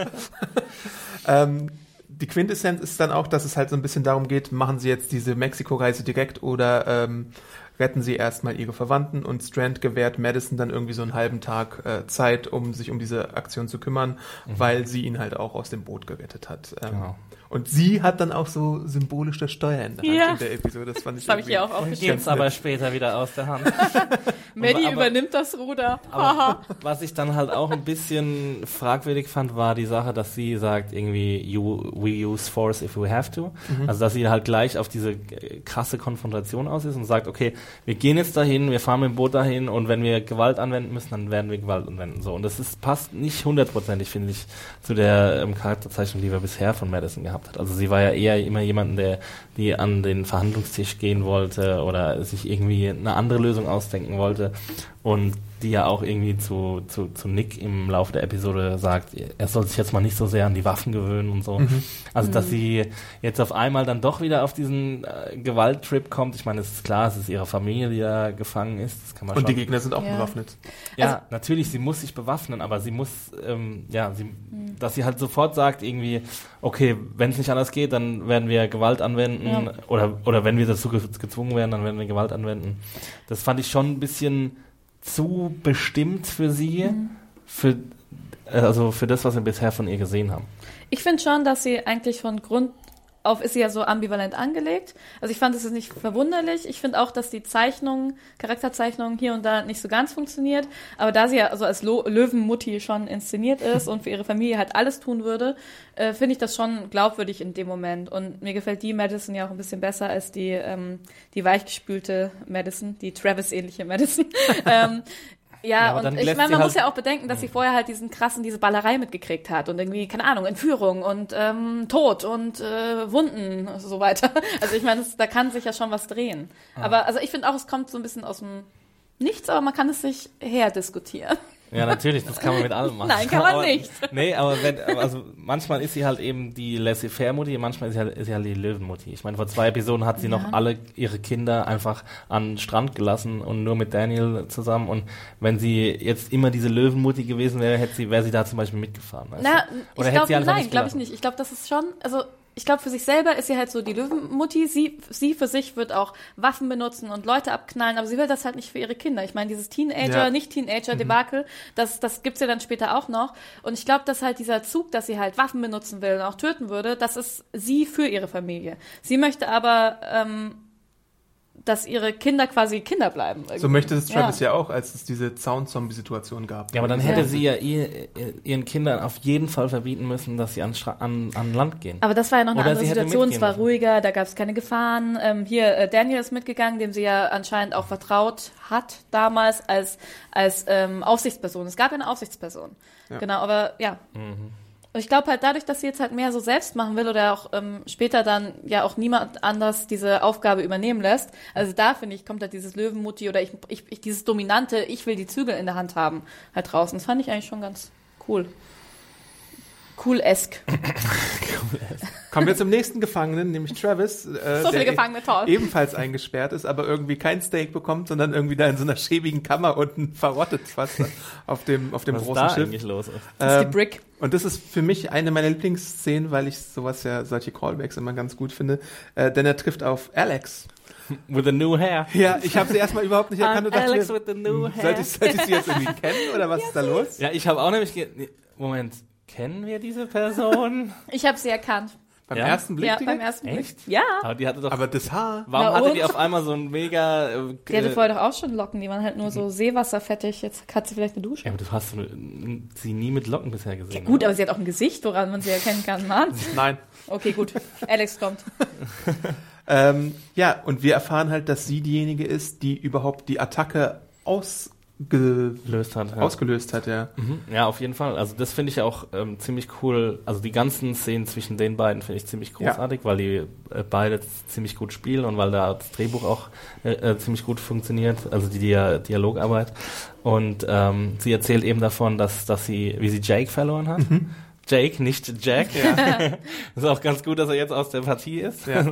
ähm, die Quintessenz ist dann auch, dass es halt so ein bisschen darum geht, machen sie jetzt diese Mexiko-Reise direkt oder ähm, retten sie erstmal ihre Verwandten und Strand gewährt Madison dann irgendwie so einen halben Tag äh, Zeit, um sich um diese Aktion zu kümmern, weil sie ihn halt auch aus dem Boot gerettet hat. Ähm, Genau. Und sie hat dann auch so symbolisch das Steuer in der Hand Ja. in der Episode. Das fand ich Das habe ich hier auch irgendwie- aufgeschrieben. Geht's aber später wieder aus der Hand. Maddie aber- übernimmt das Ruder. Aber was ich dann halt auch ein bisschen fragwürdig fand, war die Sache, dass sie sagt irgendwie, you, we use force if we have to. Also dass sie halt gleich auf diese krasse Konfrontation aus ist und sagt, okay, wir gehen jetzt dahin, wir fahren mit dem Boot dahin und wenn wir Gewalt anwenden müssen, dann werden wir Gewalt anwenden. So und das ist passt nicht hundertprozentig, finde ich, zu der ähm, Charakterzeichnung, die wir bisher von Madison gehabt hat. Also sie war ja eher immer jemanden, der die an den Verhandlungstisch gehen wollte oder sich irgendwie eine andere Lösung ausdenken wollte. Und die ja auch irgendwie zu, zu, zu Nick im Laufe der Episode sagt, er soll sich jetzt mal nicht so sehr an die Waffen gewöhnen und so. Mhm. Also, dass sie jetzt auf einmal dann doch wieder auf diesen äh, Gewalttrip kommt. Ich meine, es ist klar, es ist ihre Familie, die da gefangen ist. Das kann man Und die schon. Gegner sind auch Ja. bewaffnet. Ja, Also- natürlich, sie muss sich bewaffnen, aber sie muss, ähm, ja, sie, Hm. dass sie halt sofort sagt, irgendwie, okay, wenn es nicht anders geht, dann werden wir Gewalt anwenden Ja. oder, oder wenn wir dazu ge gezwungen werden, dann werden wir Gewalt anwenden. Das fand ich schon ein bisschen zu bestimmt für sie, Hm. für, äh, also für das, was wir bisher von ihr gesehen haben. Ich finde schon, dass sie eigentlich von Grund auf ist sie ja so ambivalent angelegt. Also ich fand es jetzt nicht verwunderlich. Ich finde auch, dass die Zeichnung, Charakterzeichnung hier und da nicht so ganz funktioniert. Aber da sie ja so als Lo Löwenmutti schon inszeniert ist und für ihre Familie halt alles tun würde, äh, finde ich das schon glaubwürdig in dem Moment. Und mir gefällt die Madison ja auch ein bisschen besser als die, ähm, die weichgespülte Madison, die Travis-ähnliche Madison. ähm, ja, dann und ich meine, man halt- muss ja auch bedenken, dass sie vorher halt diesen krassen, diese Ballerei mitgekriegt hat und irgendwie, keine Ahnung, Entführung und ähm, Tod und äh, Wunden und so weiter. Also ich meine, da kann sich ja schon was drehen. Aber also ich finde auch, es kommt so ein bisschen aus dem Nichts, aber man kann es sich herdiskutieren. Ja, natürlich, das kann man mit allem machen. Nein, kann man aber, nicht. Nee, aber wenn, also manchmal ist sie halt eben die Laissez-faire-Mutti, manchmal ist sie, halt, ist sie halt die Löwenmutti. Ich meine, vor zwei Episoden hat sie noch alle ihre Kinder einfach an den Strand gelassen und nur mit Daniel zusammen. Und wenn sie jetzt immer diese Löwenmutti gewesen wäre, hätte sie, wäre sie da zum Beispiel mitgefahren. Na, du? ich Oder hätte glaube, sie einfach nein, glaube ich nicht. Ich glaube, das ist schon, also ich glaube, für sich selber ist sie halt so die Löwenmutti. Sie, sie für sich wird auch Waffen benutzen und Leute abknallen, aber sie will das halt nicht für ihre Kinder. Ich meine, dieses Teenager, Ja. nicht Teenager-Debakel, das, das gibt's ja dann später auch noch. Und ich glaube, dass halt dieser Zug, dass sie halt Waffen benutzen will und auch töten würde, das ist sie für ihre Familie. Sie möchte aber, ähm, dass ihre Kinder quasi Kinder bleiben. So möchte es Travis Ja. ja, auch, als es diese Zaun-Zombie-Situation gab. Ja, aber dann Ja. hätte sie ja ihr, ihren Kindern auf jeden Fall verbieten müssen, dass sie an, an, an Land gehen. Aber das war ja noch eine Oder andere Situation. Es war müssen. ruhiger, da gab es keine Gefahren. Ähm, hier, äh, Daniel ist mitgegangen, dem sie ja anscheinend auch vertraut hat damals als, als ähm, Aufsichtsperson. Es gab ja eine Aufsichtsperson. Ja. Genau, aber ja. Mhm. Und ich glaube halt dadurch, dass sie jetzt halt mehr so selbst machen will oder auch ähm, später dann ja auch niemand anders diese Aufgabe übernehmen lässt. Also da finde ich, kommt halt dieses Löwenmutti oder ich, ich, ich dieses dominante, ich will die Zügel in der Hand haben, halt draußen. Das fand ich eigentlich schon ganz cool. Cool-esque. Kommen wir zum nächsten Gefangenen, nämlich Travis. Äh, So viele der Gefangene, toll. Ebenfalls eingesperrt ist, aber irgendwie kein Steak bekommt, sondern irgendwie da in so einer schäbigen Kammer unten verrottet fast auf dem, auf dem Was großen da Schiff. eigentlich los ist. Das ist die Ähm, Brick. Und das ist für mich eine meiner Lieblingsszenen, weil ich sowas ja, solche Callbacks immer ganz gut finde. Äh, denn er trifft auf Alex. With the new hair. Ja, ich habe sie erstmal überhaupt nicht erkannt und dachte, Alex with the new hair. sollte ich, sollte ich sie jetzt irgendwie kennen oder was ist da los? Ja, ich habe auch nämlich. Moment, kennen wir diese Person? Ich habe sie erkannt. Beim Ja? ersten Blick ja, direkt? beim ersten Blick. Echt? Ja. Aber die hatte doch. Aber das Haar. warum Na hatte und? die auf einmal so ein mega. Äh, Die hatte äh, vorher doch auch schon Locken, die waren halt nur so seewasserfettig. Jetzt hat sie vielleicht eine Dusche. ja, aber du hast sie nie mit Locken bisher gesehen. Gut, oder? aber sie hat auch ein Gesicht, woran man sie erkennen kann. Mann. Nein. Okay, gut. Alex kommt. Ähm, ja, und wir erfahren halt, dass sie diejenige ist, die überhaupt die Attacke ausge gelöst hat. Ja. ausgelöst hat, ja. Mhm. ja, auf jeden Fall. Also das finde ich auch ähm, ziemlich cool. Also die ganzen Szenen zwischen den beiden finde ich ziemlich großartig, weil die äh, beide ziemlich gut spielen und weil da das Drehbuch auch äh, äh, ziemlich gut funktioniert, also die Dia Dialogarbeit. Und ähm, sie erzählt eben davon, dass, dass sie, wie sie Jake verloren hat. Jake, nicht Jack. ist auch ganz gut, dass er jetzt aus der Partie ist. Ja.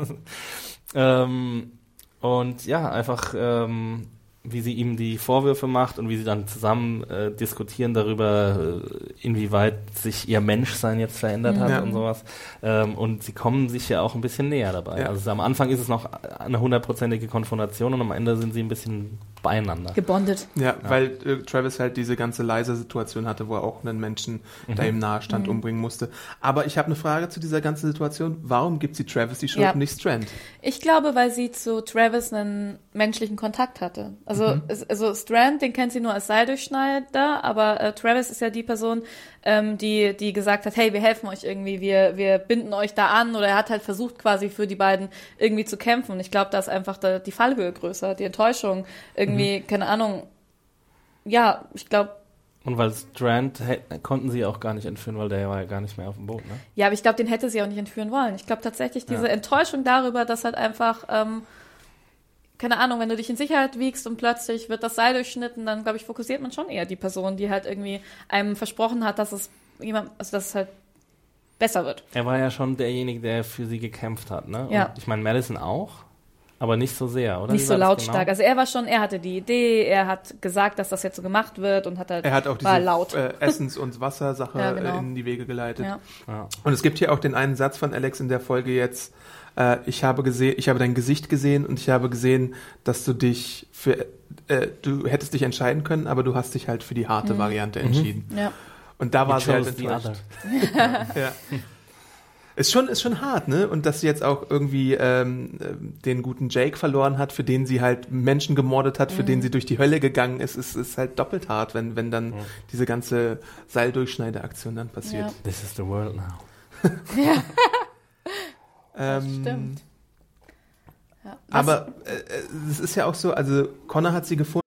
ähm, und ja, einfach ähm, wie sie ihm die Vorwürfe macht und wie sie dann zusammen äh, diskutieren darüber, äh, inwieweit sich ihr Menschsein jetzt verändert hat Ja. und sowas. Ähm, und sie kommen sich ja auch ein bisschen näher dabei. Ja. Also am Anfang ist es noch eine hundertprozentige Konfrontation und am Ende sind sie ein bisschen beieinander. Gebondet. Ja, weil äh, Travis halt diese ganze leise Situation hatte, wo er auch einen Menschen, der ihm nahe stand, umbringen musste. Aber ich habe eine Frage zu dieser ganzen Situation. Warum gibt sie Travis die Schuld Ja. und nicht Strand? Ich glaube, weil sie zu Travis einen menschlichen Kontakt hatte. Also, es, also Strand, den kennt sie nur als Seildurchschneider, aber äh, Travis ist ja die Person, ähm, die, die gesagt hat, hey, wir helfen euch irgendwie, wir, wir binden euch da an oder er hat halt versucht quasi für die beiden irgendwie zu kämpfen. Und ich glaube, da ist einfach da die Fallhöhe größer, die Enttäuschung, irgendwie, keine Ahnung. Ja, ich glaube, Und weil Strand konnten sie auch gar nicht entführen, weil der war ja gar nicht mehr auf dem Boot. Ne? Ja, aber ich glaube, den hätte sie auch nicht entführen wollen. Ich glaube tatsächlich diese Ja. Enttäuschung darüber, dass halt einfach, ähm, keine Ahnung, wenn du dich in Sicherheit wiegst und plötzlich wird das Seil durchschnitten, dann glaube ich, fokussiert man schon eher die Person, die halt irgendwie einem versprochen hat, dass es jemand, also dass es halt besser wird. Er war ja schon derjenige, der für sie gekämpft hat, ne? Ja. Und ich meine, Madison auch, aber nicht so sehr, oder? Nicht so lautstark. Genau? Also er war schon, er hatte die Idee, er hat gesagt, dass das jetzt so gemacht wird und hat halt Er hat auch war diese laut. äh, Essens- und Wassersache Ja, genau. in die Wege geleitet. ja. Ja. Und es gibt hier auch den einen Satz von Alex in der Folge jetzt. Äh, ich habe gesehen, ich habe dein Gesicht gesehen und ich habe gesehen, dass du dich für, äh, du hättest dich entscheiden können, aber du hast dich halt für die harte Variante entschieden. ja. Und da war sie halt enttäuscht. Ja. Ist schon, ist schon hart, ne? Und dass sie jetzt auch irgendwie ähm, äh, den guten Jake verloren hat, für den sie halt Menschen gemordet hat, für den sie durch die Hölle gegangen ist, ist, ist halt doppelt hart, wenn, wenn dann diese ganze Seildurchschneideaktion dann passiert. Ja. This is the world now. Ähm, stimmt. Ja. Aber äh, äh, es ist ja auch so, also Connor hat sie gefunden.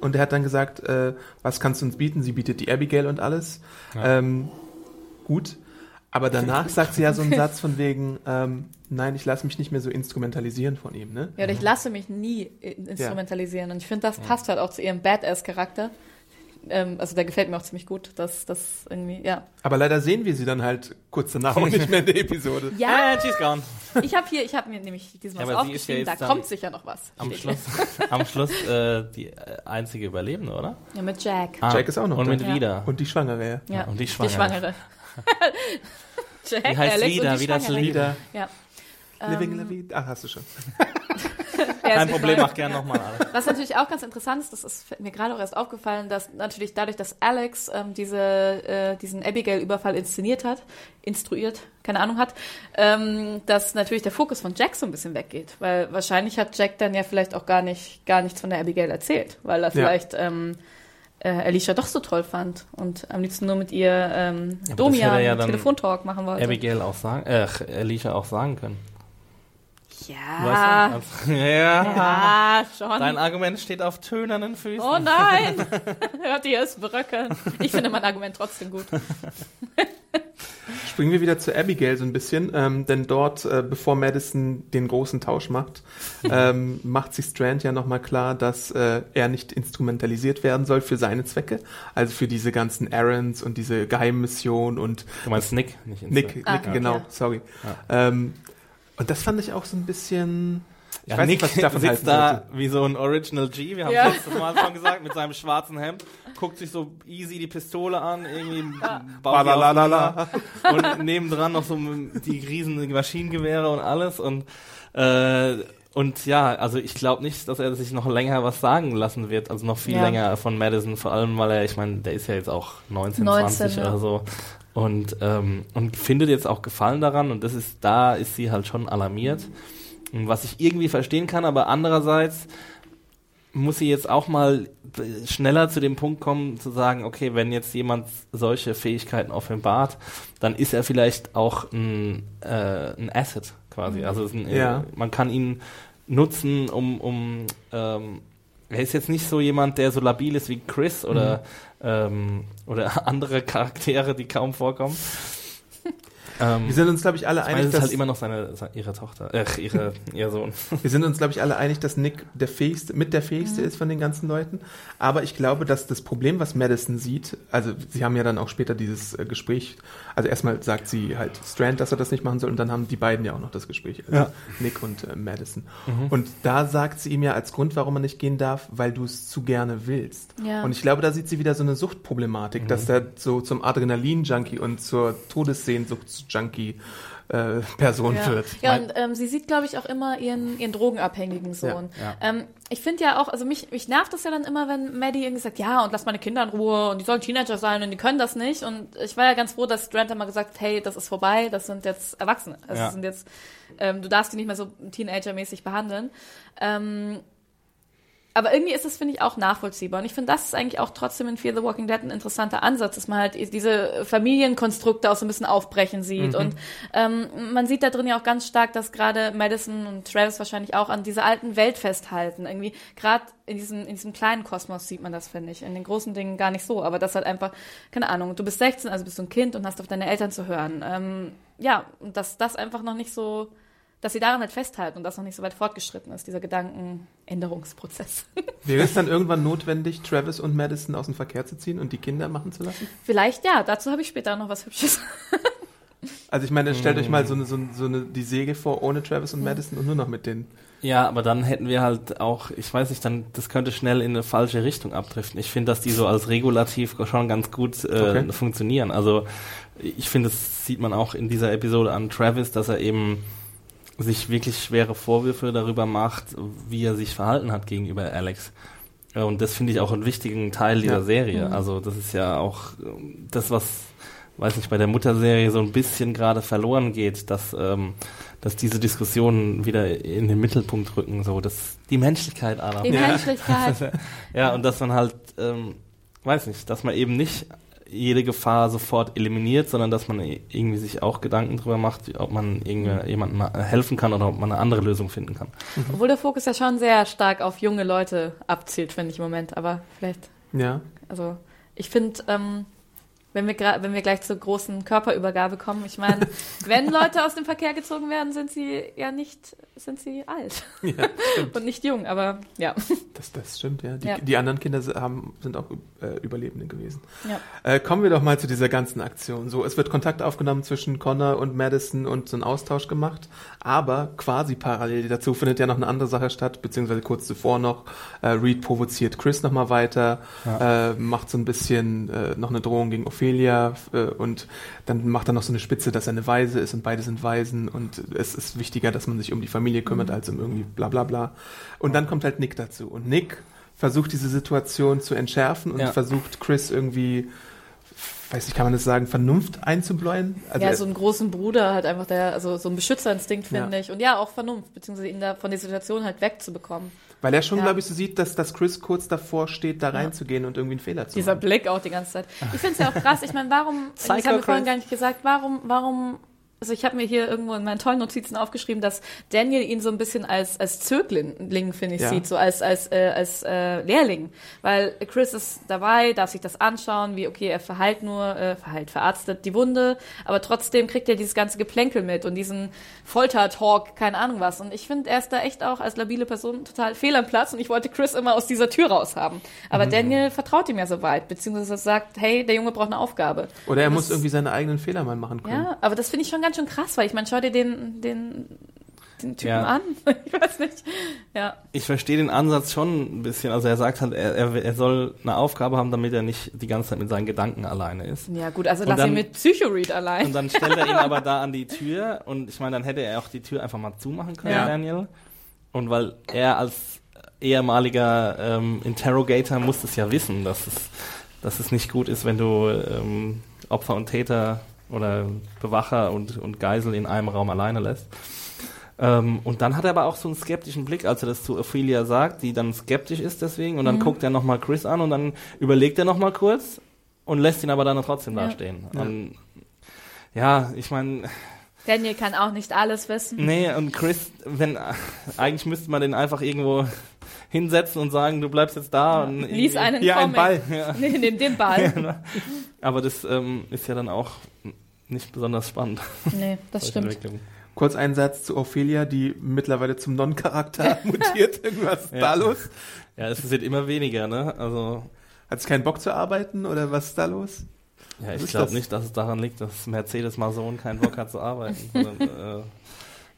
Und er hat dann gesagt, äh, was kannst du uns bieten? Sie bietet die Abigail und alles. Ähm, gut. Aber danach sagt sie ja so einen Satz von wegen, ähm, nein, ich lasse mich nicht mehr so instrumentalisieren von ihm, ne? Ja, oder ich lasse mich nie in- instrumentalisieren. Und ich finde, das passt halt auch zu ihrem Badass-Charakter. Ähm, also der gefällt mir auch ziemlich gut, dass das irgendwie, ja. Aber leider sehen wir sie dann halt kurz danach auch nicht mehr in der Episode. Ja, And she's gone. ich habe hier, ich habe mir nämlich diesmal Ja, ist ja aufgeschrieben, da kommt sicher noch was. Am Schluss, am Schluss äh, die äh, einzige Überlebende, oder? Ja, mit Jack. Ah, Jack ist auch noch Und da. mit Ja. Wieder. Und die Schwangere, ja. Ja, und die Schwangere. Die Schwangere. Jack, Die heißt Alex Vida, und die wie das Schwangere. Wieder. Ja. Living la vida. Ach, hast du schon. Kein Problem, mach gern nochmal. Was natürlich auch ganz interessant ist, das ist mir gerade auch erst aufgefallen, dass natürlich dadurch, dass Alex ähm, diese, äh, diesen Abigail-Überfall inszeniert hat, instruiert, keine Ahnung hat, ähm, dass natürlich der Fokus von Jack so ein bisschen weggeht. Weil wahrscheinlich hat Jack dann ja vielleicht auch gar nicht, gar nichts von der Abigail erzählt, weil er vielleicht ähm, äh, Alicia doch so toll fand und am liebsten nur mit ihr ähm, Domian ja Telefontalk machen wollte. Abigail auch sagen, äh, Alicia auch sagen können. Ja, Weißt du? ja. ja, schon. Dein Argument steht auf tönernen Füßen. Oh nein! Hört ihr es bröckeln? Ich finde mein Argument trotzdem gut. Springen wir wieder zu Abigail so ein bisschen, ähm, denn dort, äh, bevor Madison den großen Tausch macht, ähm, macht sich Strand ja nochmal klar, dass äh, er nicht instrumentalisiert werden soll für seine Zwecke, also für diese ganzen Errands und diese Geheimmission und Du meinst Nick, nicht Insta. Nick, Ah, Nick ja. genau, Ja. sorry. Ähm, und das fand ich auch so ein bisschen, ich Ja, weiß Nick nicht, was ich davon sitzt halten da wie so ein Original G, wir haben Ja. es letztes Mal schon gesagt, mit seinem schwarzen Hemd, guckt sich so easy die Pistole an, irgendwie Balalalala. auseinander und nebendran noch so die riesen Maschinengewehre und alles und äh, und ja, also ich glaube nicht, dass er sich noch länger was sagen lassen wird, also noch viel Ja. länger von Madison, vor allem weil er, ich meine, der ist ja jetzt auch 19, 19, 20 ja. oder so und ähm, und findet jetzt auch Gefallen daran und das ist da ist sie halt schon alarmiert, was ich irgendwie verstehen kann, aber andererseits muss sie jetzt auch mal schneller zu dem Punkt kommen, zu sagen, okay, wenn jetzt jemand solche Fähigkeiten offenbart, dann ist er vielleicht auch ein, äh, ein Asset quasi. Also es ist ein, Ja. man kann ihn nutzen, um, um ähm, er ist jetzt nicht so jemand, der so labil ist wie Chris oder, ähm, oder andere Charaktere, die kaum vorkommen. ähm, Wir sind uns, glaube ich, alle ich meine, einig, es ist dass, halt immer noch seine, seine ihre Tochter, äh, ihre, ihr Sohn. wir sind uns, glaube ich, alle einig, dass Nick der fähigste, mit der fähigste ist von den ganzen Leuten. Aber ich glaube, dass das Problem, was Madison sieht, also sie haben ja dann auch später dieses äh, Gespräch, also erstmal sagt sie halt Strand, dass er das nicht machen soll, und dann haben die beiden ja auch noch das Gespräch, also Ja. Nick und äh, Madison. Und da sagt sie ihm ja als Grund, warum er nicht gehen darf, weil du es zu gerne willst. Ja. Und ich glaube, da sieht sie wieder so eine Suchtproblematik, dass der so zum Adrenalin-Junkie und zur Todessehnsuchts-Junkie äh, Person Ja, wird. ja und ähm, sie sieht, glaube ich, auch immer ihren, ihren drogenabhängigen Sohn. Ja, Ähm, ich finde ja auch, also mich, mich nervt das ja dann immer, wenn Maddie irgendwie sagt, ja, und lass meine Kinder in Ruhe und die sollen Teenager sein und die können das nicht. Und ich war ja ganz froh, dass dann mal gesagt hat, hey, das ist vorbei, das sind jetzt Erwachsene. Also Ja. das sind jetzt, ähm, du darfst die nicht mehr so Teenager-mäßig behandeln. Ähm, aber irgendwie ist das, finde ich, auch nachvollziehbar. Und ich finde, das ist eigentlich auch trotzdem in Fear the Walking Dead ein interessanter Ansatz, dass man halt diese Familienkonstrukte auch so ein bisschen aufbrechen sieht. Und ähm, man sieht da drin ja auch ganz stark, dass gerade Madison und Travis wahrscheinlich auch an dieser alten Welt festhalten. Irgendwie, gerade in diesem, in diesem kleinen Kosmos sieht man das, finde ich. In den großen Dingen gar nicht so. Aber das halt einfach, keine Ahnung, du bist 16, also bist du ein Kind und hast auf deine Eltern zu hören. Ähm, ja, und dass das einfach noch nicht so dass sie daran halt festhalten und das noch nicht so weit fortgeschritten ist, dieser Gedankenänderungsprozess. Wäre es dann irgendwann notwendig, Travis und Madison aus dem Verkehr zu ziehen und die Kinder machen zu lassen? Vielleicht ja, dazu habe ich später noch was Hübsches. Also ich meine, stellt euch mal so eine, so, eine- so eine, die Säge vor, ohne Travis und Madison und nur noch mit denen. Ja, aber dann hätten wir halt auch, ich weiß nicht, dann das könnte schnell in eine falsche Richtung abdriften. Ich finde, dass die so als regulativ schon ganz gut äh, Okay. funktionieren. Also ich finde, das sieht man auch in dieser Episode an Travis, dass er eben sich wirklich schwere Vorwürfe darüber macht, wie er sich verhalten hat gegenüber Alex. Äh, Und das finde ich auch einen wichtigen Teil dieser Ja. Serie. Also das ist ja auch ähm, das, was, weiß nicht, bei der Mutterserie so ein bisschen gerade verloren geht, dass, ähm, dass diese Diskussionen wieder in den Mittelpunkt rücken, so dass die Menschlichkeit, Adam. Die Menschlichkeit. Ja, und dass man halt, ähm, weiß nicht, dass man eben nicht jede Gefahr sofort eliminiert, sondern dass man irgendwie sich auch Gedanken drüber macht, ob man jemandem helfen kann oder ob man eine andere Lösung finden kann. Obwohl der Fokus ja schon sehr stark auf junge Leute abzielt, finde ich im Moment. Aber vielleicht, Ja. also ich finde, ähm, wenn wir, gra- wenn wir gleich zur großen Körperübergabe kommen, ich meine, wenn Leute aus dem Verkehr gezogen werden, sind sie ja nicht, sind sie alt ja und nicht jung. Aber ja, das, das stimmt, ja. Die, Ja. die anderen Kinder haben, sind auch äh, Überlebende gewesen. ja. Äh, kommen wir doch mal zu dieser ganzen Aktion. So, es wird Kontakt aufgenommen zwischen Connor und Madison und so ein Austausch gemacht, aber quasi parallel dazu findet ja noch eine andere Sache statt, beziehungsweise kurz zuvor noch. Äh, Reed provoziert Chris nochmal weiter, äh, macht so ein bisschen äh, noch eine Drohung gegen Ophelia äh, und dann macht er noch so eine Spitze, dass er eine Waise ist und beide sind Waisen und es ist wichtiger, dass man sich um die Familie kümmert, als um irgendwie bla bla bla. Und dann kommt halt Nick dazu und Nick versucht diese Situation zu entschärfen und Ja. versucht Chris irgendwie, weiß nicht, kann man das sagen, Vernunft einzubläuen? Also ja, so einen großen Bruder halt einfach der, also so ein Beschützerinstinkt, finde Ja. ich. Und ja, auch Vernunft, beziehungsweise ihn da von der Situation halt wegzubekommen. weil er schon, Ja. glaube ich, so sieht, dass, dass Chris kurz davor steht, da reinzugehen und irgendwie einen Fehler zu Dieser machen. Blick auch die ganze Zeit. Ich finde es ja auch krass. Ich meine, warum, das haben wir vorhin gar nicht gesagt, warum, warum, also ich habe mir hier irgendwo in meinen tollen Notizen aufgeschrieben, dass Daniel ihn so ein bisschen als, als Zögling, finde ich, Ja. sieht, so als, als, äh, als äh, Lehrling. Weil Chris ist dabei, darf sich das anschauen, wie, okay, er verheilt nur, äh, verheilt, verarztet die Wunde, aber trotzdem kriegt er dieses ganze Geplänkel mit und diesen Folter-Talk, keine Ahnung was. Und ich finde, er ist da echt auch als labile Person total fehl am Platz und ich wollte Chris immer aus dieser Tür raus haben. Aber Daniel vertraut ihm ja so weit, beziehungsweise sagt, hey, der Junge braucht eine Aufgabe. Oder er Und muss das- irgendwie seine eigenen Fehler mal machen können. Ja, aber das finde ich schon ganz schön krass, weil ich meine, schau dir den, den, den Typen Ja. an. Ich weiß nicht. Ja. Ich verstehe den Ansatz schon ein bisschen. Also er sagt halt, er, er, er soll eine Aufgabe haben, damit er nicht die ganze Zeit mit seinen Gedanken alleine ist. Ja, gut, also Und lass dann- ihn mit Psychoread allein. Und dann stellt er ihn aber da an die Tür und ich meine, dann hätte er auch die Tür einfach mal zumachen können, Ja. Daniel. Und weil er als ehemaliger ähm, Interrogator muss es ja wissen, dass es, dass es nicht gut ist, wenn du ähm, Opfer und Täter oder Bewacher und, und Geisel in einem Raum alleine lässt. Ähm, und dann hat er aber auch so einen skeptischen Blick, als er das zu Ophelia sagt, die dann skeptisch ist deswegen. Und dann guckt er nochmal Chris an und dann überlegt er nochmal kurz und lässt ihn aber dann trotzdem Ja. dastehen. Und ja, ich meine, Daniel kann auch nicht alles wissen. nee, und Chris, wenn eigentlich müsste man den einfach irgendwo hinsetzen und sagen, du bleibst jetzt da und Lies einen Hier ein Comic. Ball. Ja. Nee, nimm den Ball. Aber das ähm, ist ja dann auch nicht besonders spannend. Nee, das stimmt. Kurz ein Satz zu Ophelia, die mittlerweile zum Non-Charakter mutiert. Irgendwas ist Ja. da los? Ja, es wird immer weniger, ne? Also Hat sie keinen Bock zu arbeiten oder was ist da los? ja, Was ich glaube das? nicht, dass es daran liegt, dass Mercedes mal Sohn keinen Bock hat zu arbeiten. sondern, äh,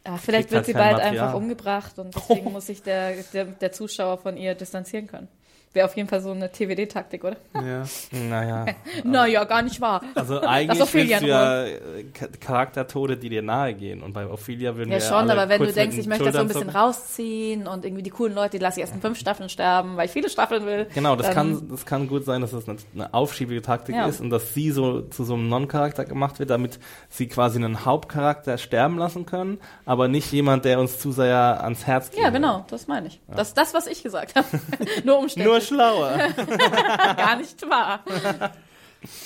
Ja, vielleicht wird halt sie bald Material. einfach umgebracht und deswegen muss sich der, der, der Zuschauer von ihr distanzieren können. Wäre auf jeden Fall so eine TWD-Taktik, oder? Ja. Naja. Naja, gar nicht wahr. Also Das eigentlich willst du ja Cha- Charaktertode, die dir nahe gehen. Und bei Ophelia würden Ja, wir schon, alle aber wenn du denkst, ich möchte das so ein bisschen rausziehen und irgendwie die coolen Leute, die lasse ich erst in fünf Staffeln sterben, weil ich viele Staffeln will. Genau, das kann, das kann gut sein, dass das eine, eine aufschiebige Taktik Ja. ist und dass sie so zu so einem Non-Charakter gemacht wird, damit sie quasi einen Hauptcharakter sterben lassen können, aber nicht jemand, der uns zu sehr ans Herz geht. Ja, genau, das meine ich. Das ist das, was ich gesagt habe. Nur umständlich. Nur schlauer. gar nicht wahr.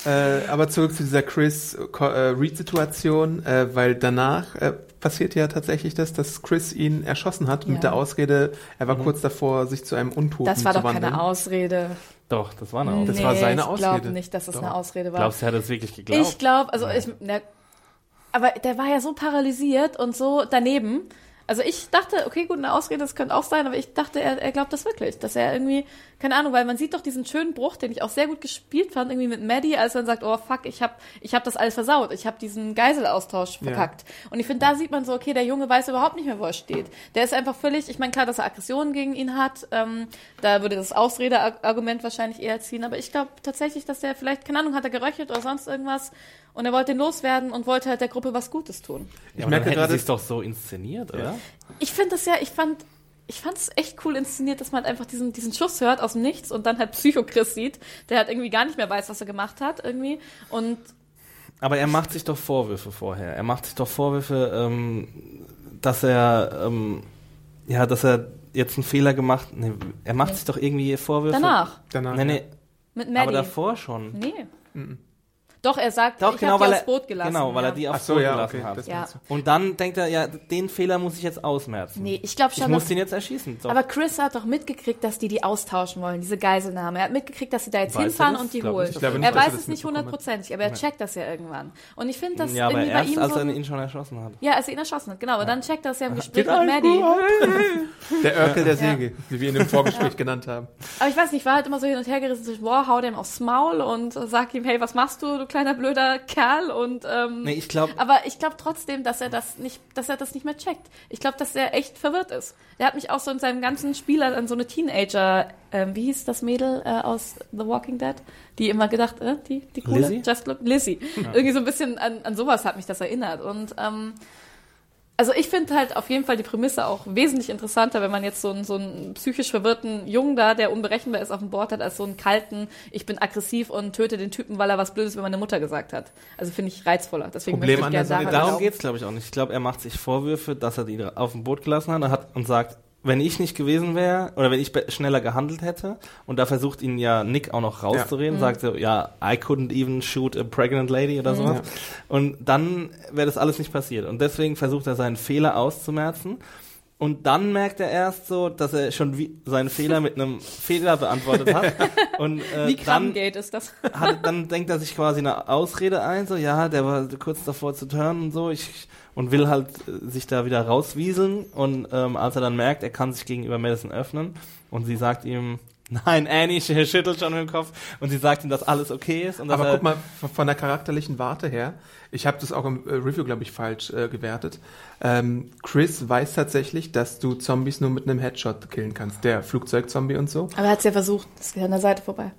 Äh, aber zurück zu dieser Chris-Reed-Situation, äh, weil danach äh, passiert ja tatsächlich das, dass Chris ihn erschossen hat Ja. mit der Ausrede, er war kurz davor, sich zu einem Untoten Das war zu doch wandeln. keine Ausrede. Doch, das war eine Ausrede. Das war seine ich Ausrede. glaube nicht, dass das Doch. eine Ausrede war. Glaubst du, er hat das wirklich geglaubt? Ich glaube, also ich, na, aber der war ja so paralysiert und so daneben. Also ich dachte, okay, gut, eine Ausrede, das könnte auch sein, aber ich dachte, er, er glaubt das wirklich, dass er irgendwie, keine Ahnung, weil man sieht doch diesen schönen Bruch, den ich auch sehr gut gespielt fand, irgendwie mit Maddie, als er dann sagt, oh fuck, ich hab, ich hab das alles versaut, ich hab diesen Geiselaustausch Ja. verkackt. Und ich finde, da sieht man so, okay, der Junge weiß überhaupt nicht mehr, wo er steht. Der ist einfach völlig, ich meine, klar, dass er Aggressionen gegen ihn hat, ähm, da würde das Ausrede-Argument wahrscheinlich eher ziehen, aber ich glaube tatsächlich, dass der vielleicht, keine Ahnung, hat er geröchelt oder sonst irgendwas und er wollte ihn loswerden und wollte halt der Gruppe was Gutes tun. Ich aber merke gerade- es doch so inszeniert, oder? Ich finde das ja, ich fand, ich fand es echt cool inszeniert, dass man halt einfach diesen, diesen Schuss hört aus dem Nichts und dann halt Psycho-Chris sieht, der halt irgendwie gar nicht mehr weiß, was er gemacht hat, irgendwie. Und Aber er macht sich doch Vorwürfe vorher. Er macht sich doch Vorwürfe, ähm, dass er, ähm, ja, dass er jetzt einen Fehler gemacht. Nee, er macht sich doch irgendwie Vorwürfe. danach, Danach, Nee, nee, mit aber Maddie. davor schon. Nee. Doch, er sagt, Doch, ich genau, hab weil die er, aufs Boot gelassen. genau, weil ja. er die aufs so, Boot ja, gelassen okay. hat. Das Ja. Und dann denkt er, ja, den Fehler muss ich jetzt ausmerzen. Nee, ich glaube ich schon, muss dass, den jetzt erschießen. Doch. aber Chris hat doch mitgekriegt, dass die die austauschen wollen, diese Geiselnahme. Er hat mitgekriegt, dass sie da jetzt Weiß hinfahren das? und die holen. nicht. Ich glaube nicht, er dass er weiß das es nicht hundertprozentig, aber er checkt das ja irgendwann. Und ich finde das ja, aber irgendwie bei erst, ihm als so... er ihn schon erschossen hat. ja, als er ihn erschossen hat, genau. Aber dann checkt er es ja im Gespräch Geht mit Maddie. Der Örkel der Säge, wie wir ihn im Vorgespräch genannt haben. Aber ich weiß nicht, ich war halt immer so hin und her gerissen zwischen, boah, hau dem aufs Maul und sag ihm, hey, was machst du kleiner blöder Kerl und ähm, Nee, ich glaube, aber ich glaube trotzdem, dass er das nicht, dass er das nicht mehr checkt. Ich glaube, dass er echt verwirrt ist. Er hat mich auch so in seinem ganzen Spiel an so eine Teenager, ähm, wie hieß das Mädel äh, aus The Walking Dead, die immer gedacht, äh, die, die coole, Lizzie? Just Look, Lizzie. Irgendwie so ein bisschen an, an sowas hat mich das erinnert und ähm, also ich finde halt auf jeden Fall die Prämisse auch wesentlich interessanter, wenn man jetzt so einen, so einen psychisch verwirrten Jungen da, der unberechenbar ist, auf dem Board hat, als so einen kalten, ich bin aggressiv und töte den Typen, weil er was Blödes über meine Mutter gesagt hat. Also finde ich reizvoller. Deswegen Problem möchte an ich der gerne Sache, darum glauben. geht's, glaube ich, auch nicht. Ich glaube, er macht sich Vorwürfe, dass er die auf dem Boot gelassen hat und sagt, wenn ich nicht gewesen wäre oder wenn ich schneller gehandelt hätte und da versucht ihn ja Nick auch noch rauszureden, Mhm. sagt so, ja, I couldn't even shoot a pregnant lady oder sowas. Und dann wäre das alles nicht passiert. Und deswegen versucht er seinen Fehler auszumerzen. Und dann merkt er erst so, dass er schon wie seinen Fehler mit einem Fehler beantwortet hat. Und äh, Wie Krabben-Gate ist das? hat, dann denkt er sich quasi eine Ausrede ein, so, ja, der war kurz davor zu turnen und so, ich, und will halt äh, sich da wieder rauswieseln. Und ähm, als er dann merkt, er kann sich gegenüber Madison öffnen und sie sagt ihm, nein, Annie, schüttelt schon mit dem Kopf und sie sagt ihm, dass alles okay ist. Und dass Aber er, guck mal, von- der charakterlichen Warte her, ich habe das auch im äh, Review, glaube ich, falsch äh, gewertet. Ähm, Chris weiß tatsächlich, dass du Zombies nur mit einem Headshot killen kannst. Der Flugzeugzombie und so. Aber er hat es ja versucht. Das geht an der Seite vorbei.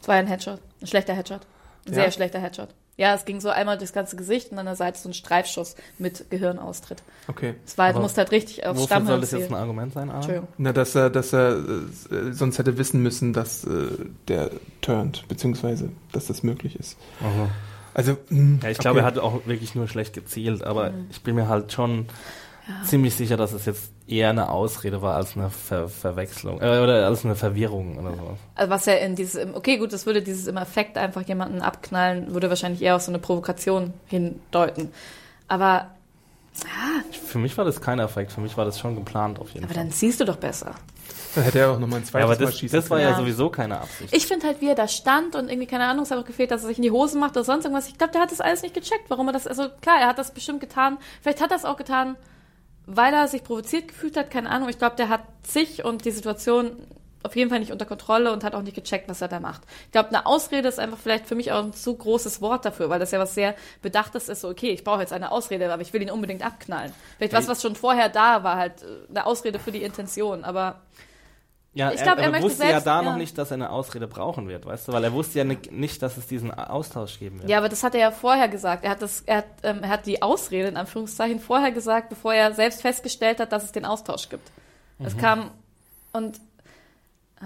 Es war ja ein Headshot. Ein schlechter Headshot. Ein Ja? sehr schlechter Headshot. Ja, es ging so einmal durchs ganze Gesicht und an der Seite so ein Streifschuss mit Gehirnaustritt. Okay. Es war, du Aber musst halt richtig aufs wofür soll Stammhirn das jetzt ein. Argument sein, Aaron? Entschuldigung. Na, dass er, dass er äh, sonst hätte wissen müssen, dass äh, der turnt, beziehungsweise, dass das möglich ist. Aha. Also, mh, Ja, ich glaube, okay. er hat auch wirklich nur schlecht gezielt, aber Mhm. ich bin mir halt schon ziemlich sicher, dass es jetzt eher eine Ausrede war als eine Ver Verwechslung äh, oder als eine Verwirrung oder so. Also was ja in dieses, okay, gut, das würde dieses im Effekt einfach jemanden abknallen, würde wahrscheinlich eher auf so eine Provokation hindeuten. Aber, Für mich war das kein Effekt, für mich war das schon geplant auf jeden aber Fall. dann ziehst du doch besser. Dann hätte er auch nochmal ein Ja, zweites aber Mal das, schießen das war ja Ja. sowieso keine Absicht. Ich finde halt, wie er da stand und irgendwie, keine Ahnung, es hat auch gefehlt, dass er sich in die Hosen macht oder sonst irgendwas. Ich glaube, der hat das alles nicht gecheckt, warum er das, also klar, er hat das bestimmt getan. Vielleicht hat er es auch getan, weil er sich provoziert gefühlt hat, keine Ahnung. Ich glaube, der hat sich und die Situation auf jeden Fall nicht unter Kontrolle und hat auch nicht gecheckt, was er da macht. Ich glaube, eine Ausrede ist einfach vielleicht für mich auch ein zu großes Wort dafür, weil das ja was sehr Bedachtes ist. So, okay, ich brauche jetzt eine Ausrede, aber ich will ihn unbedingt abknallen. Vielleicht was, was schon vorher da war, halt äh, eine Ausrede für die Intention, aber Ja, Ich glaub, er er möchte wusste ja selbst- da ja. noch nicht, dass er eine Ausrede brauchen wird, weißt du? Weil er wusste ja ni- nicht, dass es diesen Austausch geben wird. Ja, aber das hat er ja vorher gesagt. Er hat, das, er, hat, ähm, er hat die Ausrede in Anführungszeichen vorher gesagt, bevor er selbst festgestellt hat, dass es den Austausch gibt. Es kam und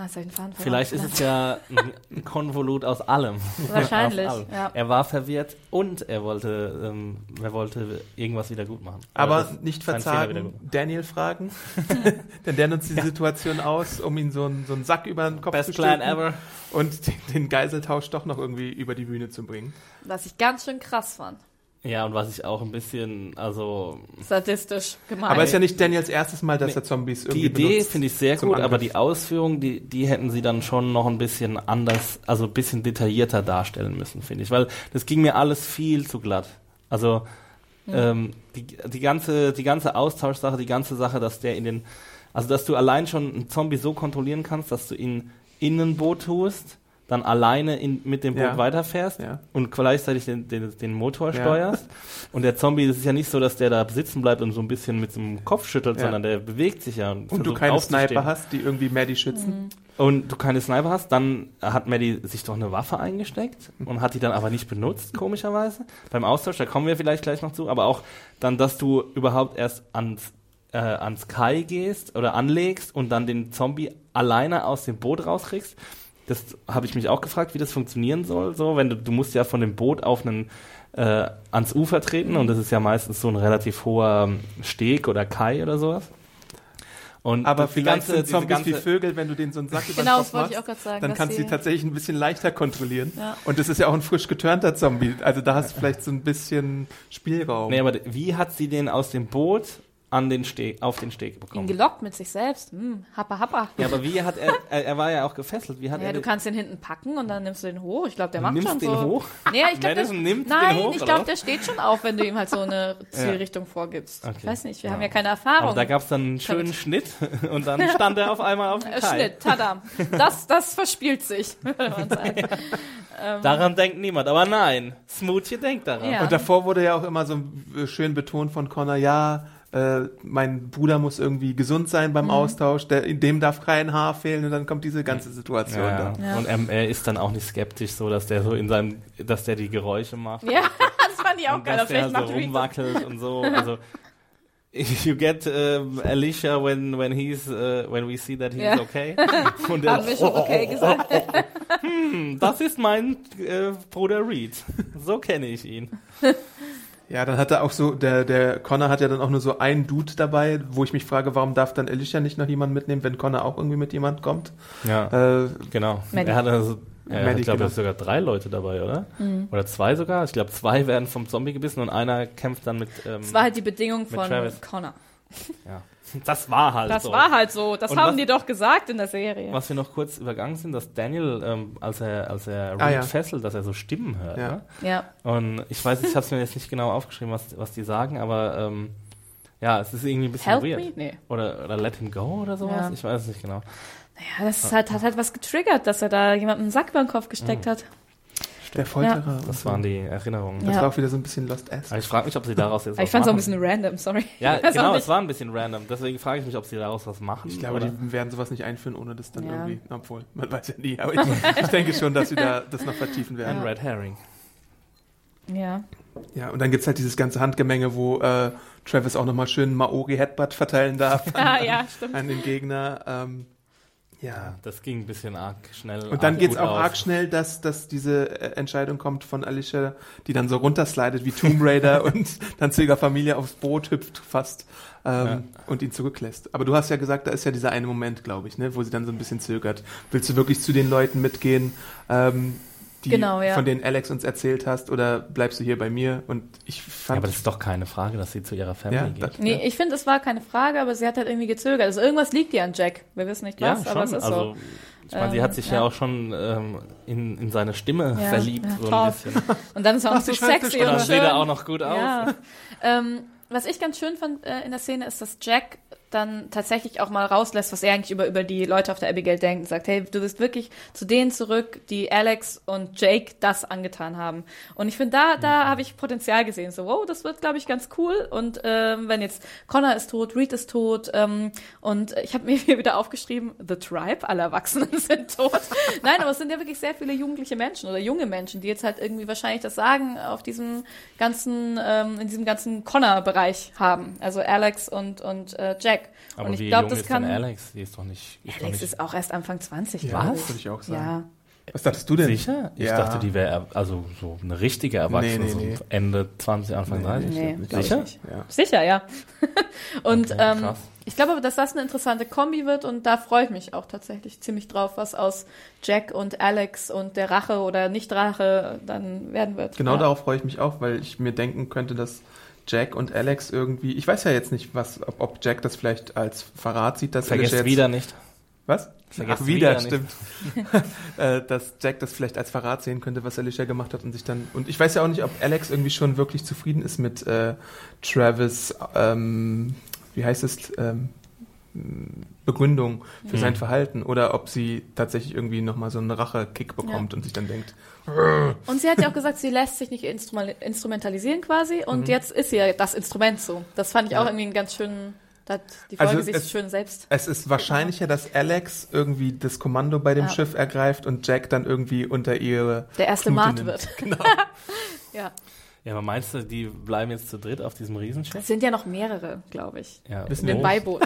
ah, Faden verloren. Vielleicht ist es ja ein, ein Konvolut aus allem. Wahrscheinlich, aus allem. ja. Er war verwirrt und er wollte, ähm, er wollte irgendwas wieder gut machen. Aber nicht verzagen. Daniel fragen. Denn der nutzt die Situation aus, um ihn so einen, so einen Sack über den Kopf Best zu plan stülpen ever. und den, den Geiseltausch doch noch irgendwie über die Bühne zu bringen. Was ich ganz schön krass fand. Ja, und was ich auch ein bisschen, also Statistisch gemeint. Aber es ist ja nicht Daniels erstes Mal, dass Nee. er Zombies die irgendwie Idee benutzt finde ich sehr gut, Angriff. aber die Ausführung, die, die hätten sie dann schon noch ein bisschen anders, also ein bisschen detaillierter darstellen müssen, finde ich. Weil das ging mir alles viel zu glatt. Also ähm, die, die ganze, die ganze Austauschsache, die ganze Sache, dass der in den, also dass du allein schon einen Zombie so kontrollieren kannst, dass du ihn in ein Boot tust, dann alleine in, mit dem Boot Ja. weiterfährst Ja. und gleichzeitig den, den, den Motor Ja. steuerst. Und der Zombie, das ist ja nicht so, dass der da sitzen bleibt und so ein bisschen mit dem Kopf schüttelt, sondern der bewegt sich ja. Und, Und du keine. Sniper hast, die irgendwie Maddie schützen. Und du keine Sniper hast, dann hat Maddie sich doch eine Waffe eingesteckt und hat die dann aber nicht benutzt, komischerweise. Beim Austausch, da kommen wir vielleicht gleich noch zu, aber auch dann, dass du überhaupt erst ans, äh, ans Kai gehst oder anlegst und dann den Zombie alleine aus dem Boot rauskriegst. Das habe ich mich auch gefragt, wie das funktionieren soll. So, wenn du, du musst ja von dem Boot auf einen äh, ans Ufer treten und das ist ja meistens so ein relativ hoher ähm, Steg oder Kai oder sowas. Und Aber vielleicht ganze- sind Zombies wie Vögel, wenn du den so einen Sack über den Genau, Kopf das wollte machst, ich auch gerade sagen, dann kannst du sie- tatsächlich ein bisschen leichter kontrollieren. Ja. Und das ist ja auch ein frisch geturnter Zombie. Also da hast du vielleicht so ein bisschen Spielraum. Nee, aber wie hat sie den aus dem Boot an den Steg, auf den Steg ihn bekommen? gelockt mit sich selbst. Hm, happa, happa. Ja, aber wie hat er, er, er war ja auch gefesselt, wie hat Ja, er du den- kannst den hinten packen und dann nimmst du den hoch. Ich glaube, der macht nimmst schon den so. hoch? Nee, ich glaube, Madison nimmt den nein, hoch, ich oder glaube, was? der steht schon auf, wenn du ihm halt so eine Zielrichtung vorgibst. Okay. Ich weiß nicht, wir haben Ja. ja keine Erfahrung. aber da gab es dann einen schönen Schnitt und dann stand er auf einmal auf dem äh, Kai. Schnitt, tada. Das, das verspielt sich, würde man sagen. Daran denkt niemand, aber nein, Smoothie denkt daran. Ja. Und davor wurde ja auch immer so schön betont von Connor, ja, äh, mein Bruder muss irgendwie gesund sein Mhm. beim Austausch, der, dem darf kein Haar fehlen und dann kommt diese ganze Situation Ja, da. Ja. Und er, er ist dann auch nicht skeptisch, so dass der so in seinem, dass der die Geräusche macht. Ja, das fand ich auch und geil. dass Vielleicht der so rumwackelt und so. Also you get um, Alicia when when he's uh, when we see that he's Ja. okay. Und der, Haben wir schon okay gesagt. "Hm, das ist mein äh, Bruder Reed. So kenne ich ihn. Ja, dann hat er auch so, der, der Connor hat ja dann auch nur so einen Dude dabei, wo ich mich frage, warum darf dann Alicia nicht noch jemand mitnehmen, wenn Connor auch irgendwie mit jemand kommt? Ja, Äh, genau. Maddie. Er hat also er Maddie, hat, glaube genau. sogar drei Leute dabei, oder? Mhm. Oder zwei sogar. Ich glaube, zwei werden vom Zombie gebissen und einer kämpft dann mit. Ähm, Das war halt die Bedingung von Travis. Connor. ja. Das war halt Das so. war halt so. Das Und haben was- die doch gesagt in der Serie. Was wir noch kurz übergangen sind, dass Daniel, ähm, als er, als er Reed Ah, ja. fesselt, dass er so Stimmen hört. Ja. Ne? Ja. Und ich weiß, ich habe es mir jetzt nicht genau aufgeschrieben, was, was die sagen, aber ähm, ja, es ist irgendwie ein bisschen Help weird. me? Nee. Oder, oder Let Him Go oder sowas. Ja. Ich weiß es nicht genau. Ja, das ist halt, hat halt was getriggert, dass er da jemandem einen Sack über den Kopf gesteckt Mhm. hat. Der Folterer. Das waren die Erinnerungen. Das war auch wieder so ein bisschen Lost Ass. Aber ich frage mich, ob sie daraus jetzt ich fand es auch ein bisschen random, sorry. Ja, genau, es war ein bisschen random. Deswegen frage ich mich, ob sie daraus was machen. Ich glaube, oder? die werden sowas nicht einführen, ohne das dann Ja. irgendwie, obwohl, man weiß ja nie, aber ich, ich denke schon, dass sie da das noch vertiefen ein werden. Red Herring. Ja. Ja, und dann gibt's halt dieses ganze Handgemenge, wo äh, Travis auch nochmal schön Maori-Headbutt verteilen darf Ah, ja, stimmt. an den Gegner. Ähm, ja. Das ging ein bisschen arg schnell. Und dann geht's gut auch aus. arg schnell, dass, dass diese äh, Entscheidung kommt von Alicia, die dann so runterslidet wie Tomb Raider und dann zu ihrer Familie aufs Boot hüpft fast ähm, Ja. und ihn zurücklässt. Aber du hast ja gesagt, da ist ja dieser eine Moment, glaube ich, ne, wo sie dann so ein bisschen zögert. Willst du wirklich zu den Leuten mitgehen, ähm, die, Genau, ja. von denen Alex uns erzählt hast, oder bleibst du hier bei mir? Und ich Ja, fand, aber das ist doch keine Frage, dass sie zu ihrer Family Ja, geht. das- Nee, ich finde, es war keine Frage, aber sie hat halt irgendwie gezögert. Also irgendwas liegt ihr an Jack. Wir wissen nicht Ja, was, schon. aber es ist also, so. ich meine, sie Ähm, hat sich ja, ja. auch schon ähm, in, in seine Stimme Ja, verliebt, ja, so ein bisschen. Und dann ist er auch Ach, so sexy und Dann schön. sieht er auch noch gut aus. Ja. ähm, was ich ganz schön fand äh, in der Szene ist, dass Jack dann tatsächlich auch mal rauslässt, was er eigentlich über, über die Leute auf der Abigail denkt und sagt, hey, du bist wirklich zu denen zurück, die Alex und Jake das angetan haben. Und ich finde, da, da habe ich Potenzial gesehen. So, wow, das wird, glaube ich, ganz cool. Und ähm, wenn jetzt Connor ist tot, Reed ist tot ähm, und ich habe mir hier wieder aufgeschrieben, The Tribe, alle Erwachsenen sind tot. Nein, aber es sind ja wirklich sehr viele jugendliche Menschen oder junge Menschen, die jetzt halt irgendwie wahrscheinlich das Sagen auf diesem ganzen, ähm, in diesem ganzen Connor-Bereich haben. Also Alex und, und äh, Jack. Aber und ich glaube, das ist kann. Alex? Die ist doch nicht. Ist doch Alex nicht ist auch erst Anfang 20. Ja, glaub würde ich auch sagen. Ja. Was dachtest du denn? sicher? Ich Ja. dachte, die wäre also so eine richtige Erwachsene, Nee, nee, nee. so Ende 20, Anfang 30. Nee, Sicher? Ja. Sicher, ja. und Okay, ähm, ich glaube aber, dass das eine interessante Kombi wird und da freue ich mich auch tatsächlich ziemlich drauf, was aus Jack und Alex und der Rache oder Nicht-Rache dann werden wird. Genau ja. darauf freue ich mich auch, weil ich mir denken könnte, dass Jack und Alex irgendwie, ich weiß ja jetzt nicht, was, ob, ob Jack das vielleicht als Verrat sieht, dass Vergesst Alicia jetzt, wieder nicht. Was? Vergesst Ach, wieder, wieder stimmt. äh, dass Jack das vielleicht als Verrat sehen könnte, was Alicia gemacht hat und sich dann. Und ich weiß ja auch nicht, ob Alex irgendwie schon wirklich zufrieden ist mit äh, Travis, ähm, wie heißt es, ähm, Begründung für Mhm. sein Verhalten oder ob sie tatsächlich irgendwie nochmal so einen Rache-Kick bekommt Ja. und sich dann denkt, Und sie hat ja auch gesagt, sie lässt sich nicht instrumentalisieren quasi und jetzt ist sie ja das Instrument so. Das fand ich Mhm. Ja. auch irgendwie einen ganz schönen, die Folge Also sich es- schön selbst. es ist wahrscheinlicher, dass Alex irgendwie das Kommando bei dem Ja. Schiff ergreift und Jack dann irgendwie unter ihre Der erste Mart wird. Genau. Ja. Ja, aber meinst du, die bleiben jetzt zu dritt auf diesem Riesenschiff? Es sind ja noch mehrere, glaube ich. Ja, Wissen In den Oh.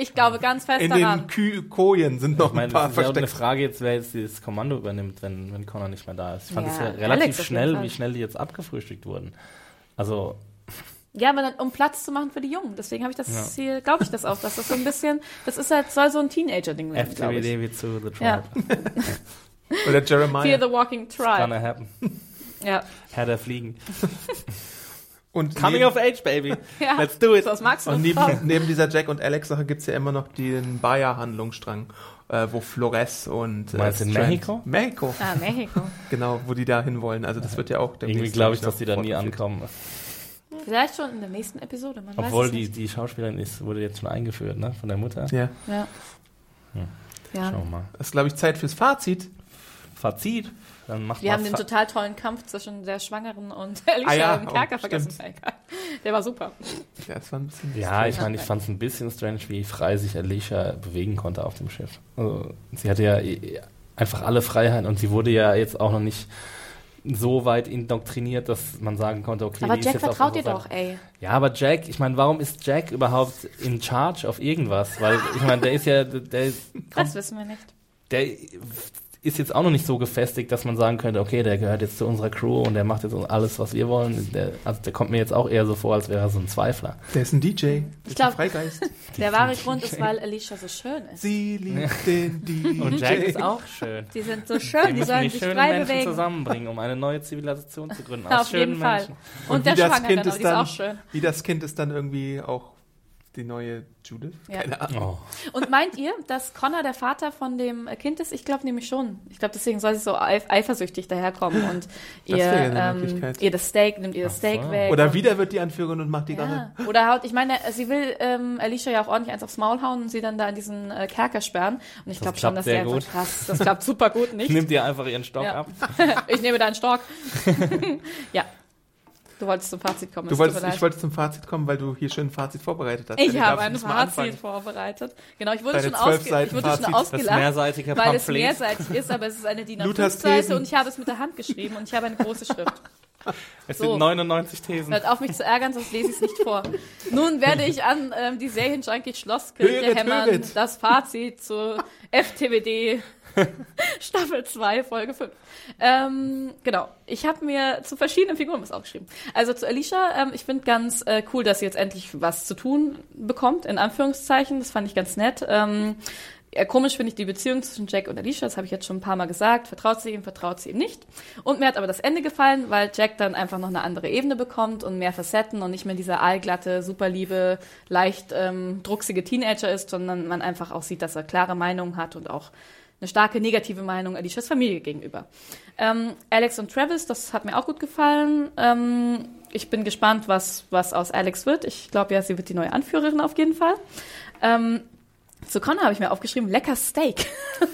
Ich glaube ganz fest In daran. den Kü Kojen sind noch Ich meine, ein paar das ist ja auch eine versteckt. Frage jetzt, wer jetzt das Kommando übernimmt, wenn, wenn Connor nicht mehr da ist. Ich fand Ja, es ja Alex relativ schnell, wie schnell die jetzt abgefrühstückt wurden. Also, Ja, aber dann, um Platz zu machen für die Jungen. Deswegen habe ich das Ja. hier, glaube ich das auch, dass das so ein bisschen, das ist halt, soll so ein Teenager-Ding werden, glaube ich. FTWD wie zu The Tribe. Ja. Oder Jeremiah. Fear the Walking Gonna Tribe. happen. Ja. Herr der Fliegen. Und Coming neben, of age, baby. ja. Let's do it. Was magst du? und neben, neben dieser Jack und Alex Sache gibt's ja immer noch den Bayer-Handlungsstrang, äh, wo Flores und äh, Meinst du in Mexiko? Mexiko, Ah, Mexiko. genau, wo die da hinwollen. Also das wird ja auch Irgendwie glaube ich, dass die da nie ankommen. Vielleicht schon in der nächsten Episode, man Obwohl weiß es die, nicht. die Schauspielerin ist, wurde jetzt schon eingeführt, ne? Von der Mutter. Ja, Ja. Hm. Ja. Schauen wir mal. das ist glaube ich Zeit fürs Fazit. Fazit. Dann macht Wir haben den total tollen Kampf zwischen der Schwangeren und Alicia Ah ja, im Kerker oh, vergessen. Der war super. Ja, das war ein bisschen. Ja, ich meine, ich fand es ein bisschen strange, wie frei sich Alicia bewegen konnte auf dem Schiff. Also, sie hatte ja eh- einfach alle Freiheiten und sie wurde ja jetzt auch noch nicht so weit indoktriniert, dass man sagen konnte, okay, Aber die ist Jack vertraut dir doch, ey. Ja, aber Jack, ich meine, warum ist Jack überhaupt in charge auf irgendwas? Weil, ich meine, der ist ja, der, Das wissen wir nicht. der ist jetzt auch noch nicht so gefestigt, dass man sagen könnte, okay, der gehört jetzt zu unserer Crew und der macht jetzt alles, was wir wollen. Der, also der kommt mir jetzt auch eher so vor, als wäre er so ein Zweifler. Der ist ein DJ. Ich glaub- ein Freigeist. Der wahre Grund ist, weil Alicia so schön ist. Sie liebt den DJ. Und Jack ist auch schön. Die sind so schön, die müssen sollen die sich schönen frei Menschen bewegen. zusammenbringen, um eine neue Zivilisation zu gründen. Auf jeden Fall. Menschen. Und, der das Schwangere, Kind aber ist die ist dann, auch schön. Wie das Kind ist dann irgendwie auch die neue Judith. Ja. Keine Ahnung. Oh. Und meint ihr, dass Connor der Vater von dem Kind ist? Ich glaube nämlich schon. Ich glaube, deswegen soll sie so eif eifersüchtig daherkommen und ihr, ja ähm, ihr das Steak, nimmt ihr das Ach Steak so. weg. Oder wieder wird die Anführerin und macht die. Ja. Oder haut, ich meine, sie will ähm, Alicia ja auch ordentlich eins aufs Maul hauen und sie dann da in diesen äh, Kerker sperren. Und ich Das glaube schon, klappt dass sehr sie gut. einfach krass, das klappt super gut, nicht? Nimmt ihr einfach ihren Stock Ja. ab. ich nehme deinen Stock. ja. Du wolltest zum Fazit kommen. Du es wolltest, ich wollte zum Fazit kommen, weil du hier schön ein Fazit vorbereitet hast. Ich habe ein Fazit vorbereitet. Genau, ich wurde Deine schon, ausge ich wurde schon Fazit. Ausgelacht, weil es Pamphlet. mehrseitig ist, aber es ist eine DIN Luthers A5-Seite Thesen. und ich habe es mit der Hand geschrieben und ich habe eine große Schrift. Es So. sind 99 Thesen. Hört auf mich zu ärgern, sonst lese ich es nicht vor. Nun werde ich an ähm, die Serienjunkie Schlosskirche Höret, hämmern, höret. das Fazit zu FTWD Staffel 2, Folge 5. Ähm, genau, ich habe mir zu verschiedenen Figuren was aufgeschrieben. Also zu Alicia, ähm, ich finde ganz äh, cool, dass sie jetzt endlich was zu tun bekommt, in Anführungszeichen. Das fand ich ganz nett. Ähm, ja, komisch finde ich die Beziehung zwischen Jack und Alicia, das habe ich jetzt schon ein paar Mal gesagt. Vertraut sie ihm, vertraut sie ihm nicht. Und mir hat aber das Ende gefallen, weil Jack dann einfach noch eine andere Ebene bekommt und mehr Facetten und nicht mehr dieser aalglatte, superliebe, leicht ähm, drucksige Teenager ist, sondern man einfach auch sieht, dass er klare Meinungen hat und auch eine starke negative Meinung Alicias Familie gegenüber. Ähm, Alex und Travis, das hat mir auch gut gefallen. Ähm, ich bin gespannt, was, was aus Alex wird. Ich glaube ja, sie wird die neue Anführerin auf jeden Fall. Ähm, zu Connor habe ich mir aufgeschrieben, lecker Steak.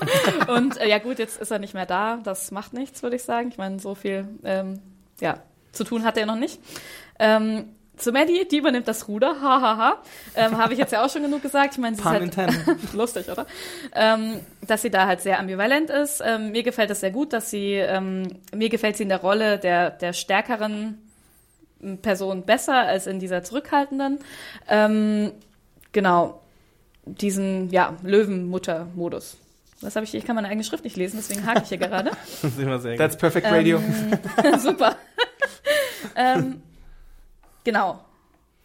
und äh, ja gut, jetzt ist er nicht mehr da. Das macht nichts, würde ich sagen. Ich meine, so viel ähm, ja, zu tun hat er noch nicht. Ähm, zu Maddie, die übernimmt das Ruder, hahaha, ha, ha. ähm, habe ich jetzt ja auch schon genug gesagt. Ich meine, sie ist halt lustig, oder? Ähm, dass sie da halt sehr ambivalent ist. Ähm, mir gefällt das sehr gut, dass sie, ähm, mir gefällt sie in der Rolle der, der stärkeren Person besser als in dieser zurückhaltenden. Ähm, genau, diesen, ja, Löwenmutter-Modus. Was habe ich hier? Ich kann meine eigene Schrift nicht lesen, deswegen hake ich hier gerade. das ist immer sehr That's perfect radio. Ähm, super. Genau.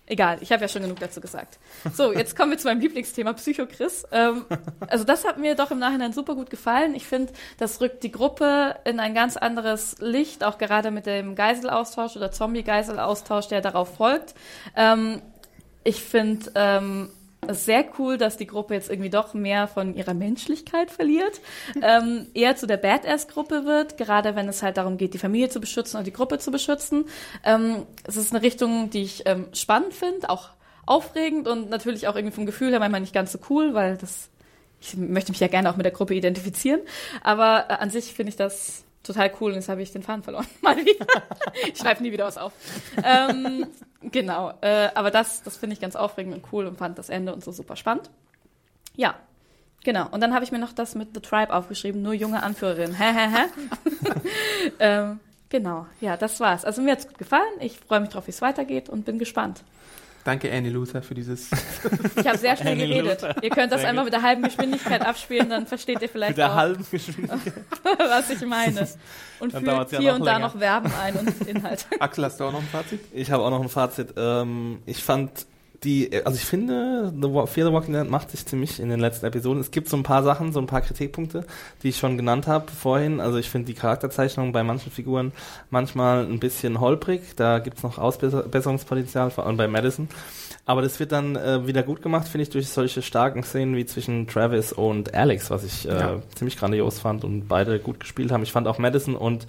Egal, ich habe ja schon genug dazu gesagt. So, jetzt kommen wir zu meinem Lieblingsthema, Psycho-Chris. Ähm, also das hat mir doch im Nachhinein super gut gefallen. Ich finde, das rückt die Gruppe in ein ganz anderes Licht, auch gerade mit dem Geiselaustausch oder Zombie-Geiselaustausch, der darauf folgt. Ähm, ich finde, ähm, es ist sehr cool, dass die Gruppe jetzt irgendwie doch mehr von ihrer Menschlichkeit verliert, ähm, eher zu der Badass-Gruppe wird, gerade wenn es halt darum geht, die Familie zu beschützen und die Gruppe zu beschützen. Ähm, es ist eine Richtung, die ich ähm, spannend finde, auch aufregend und natürlich auch irgendwie vom Gefühl her manchmal nicht ganz so cool, weil das ich möchte mich ja gerne auch mit der Gruppe identifizieren, aber äh, an sich finde ich das total cool und jetzt habe ich den Faden verloren. Mal wieder. ich schreibe nie wieder was auf. ähm, genau, äh, aber das, das finde ich ganz aufregend und cool und fand das Ende und so super spannend. Ja, genau. Und dann habe ich mir noch das mit The Tribe aufgeschrieben, nur junge Anführerin. Hä, hä, hä? ähm, genau, ja, das war's. Also mir hat's gut gefallen. Ich freue mich drauf, wie es weitergeht und bin gespannt. Danke, Annie Luther, für dieses. Ich habe sehr schnell geredet. Ihr könnt das einfach mit der halben Geschwindigkeit abspielen, dann versteht ihr vielleicht mit der auch, halben Geschwindigkeit. was ich meine. Und Dann fügt dauert's ja hier und da länger. noch Verben ein und Inhalt. Axel, hast du auch noch ein Fazit? Ich habe auch noch ein Fazit. Ähm, ich fand die, also ich finde, The Fear the Walking Dead macht sich ziemlich in den letzten Episoden. Es gibt so ein paar Sachen, so ein paar Kritikpunkte, die ich schon genannt habe vorhin. Also ich finde die Charakterzeichnung bei manchen Figuren manchmal ein bisschen holprig. Da gibt's noch Ausbesserungspotenzial, vor allem bei Madison. Aber das wird dann äh, wieder gut gemacht, finde ich, durch solche starken Szenen wie zwischen Travis und Alex, was ich äh, Ja. ziemlich grandios fand und beide gut gespielt haben. Ich fand auch Madison und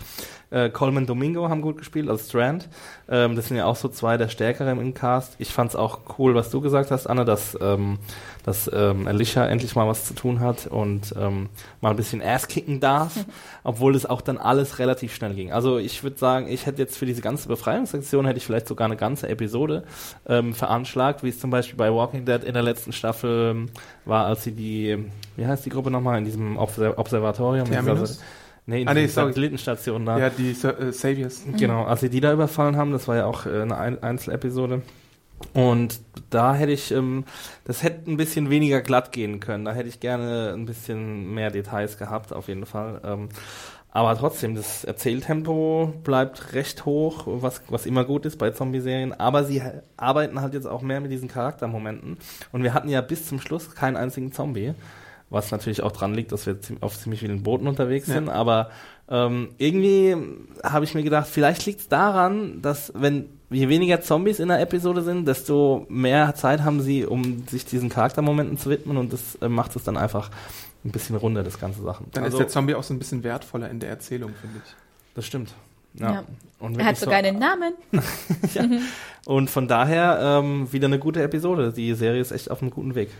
äh, Coleman Domingo haben gut gespielt als Strand. Ähm, das sind ja auch so zwei der Stärkeren im Cast. Ich fand es auch cool, was du gesagt hast, Anne, dass, ähm, dass ähm, Alicia endlich mal was zu tun hat und ähm, mal ein bisschen Ass kicken darf, obwohl das auch dann alles relativ schnell ging. Also ich würde sagen, ich hätte jetzt für diese ganze Befreiungsaktion hätte ich vielleicht sogar eine ganze Episode ähm, veranschlagt, wie es zum Beispiel bei Walking Dead in der letzten Staffel ähm, war, als sie die, wie heißt die Gruppe nochmal, in diesem Obser Observatorium? Terminus? Nee, in Ah, nee. Satellitenstation da. Ja, die Sa äh, Saviors. Genau, als sie die da überfallen haben, das war ja auch äh, eine Ein Einzelepisode. Und da hätte ich, ähm, das hätte ein bisschen weniger glatt gehen können. Da hätte ich gerne ein bisschen mehr Details gehabt, auf jeden Fall. Ähm, aber trotzdem, das Erzähltempo bleibt recht hoch, was, was immer gut ist bei Zombie-Serien. Aber sie arbeiten halt jetzt auch mehr mit diesen Charaktermomenten. Und wir hatten ja bis zum Schluss keinen einzigen Zombie. Was natürlich auch dran liegt, dass wir auf ziemlich vielen Booten unterwegs Ja. sind. Aber ähm, irgendwie habe ich mir gedacht, vielleicht liegt es daran, dass wenn je weniger Zombies in der Episode sind, desto mehr Zeit haben sie, um sich diesen Charaktermomenten zu widmen und das äh, macht es dann einfach ein bisschen runder, das ganze Sachen. Dann also, ist der Zombie auch so ein bisschen wertvoller in der Erzählung, finde ich. das stimmt. Ja. Ja. Und, Er hat ich so- sogar einen Namen. und von daher ähm, wieder eine gute Episode. Die Serie ist echt auf einem guten Weg.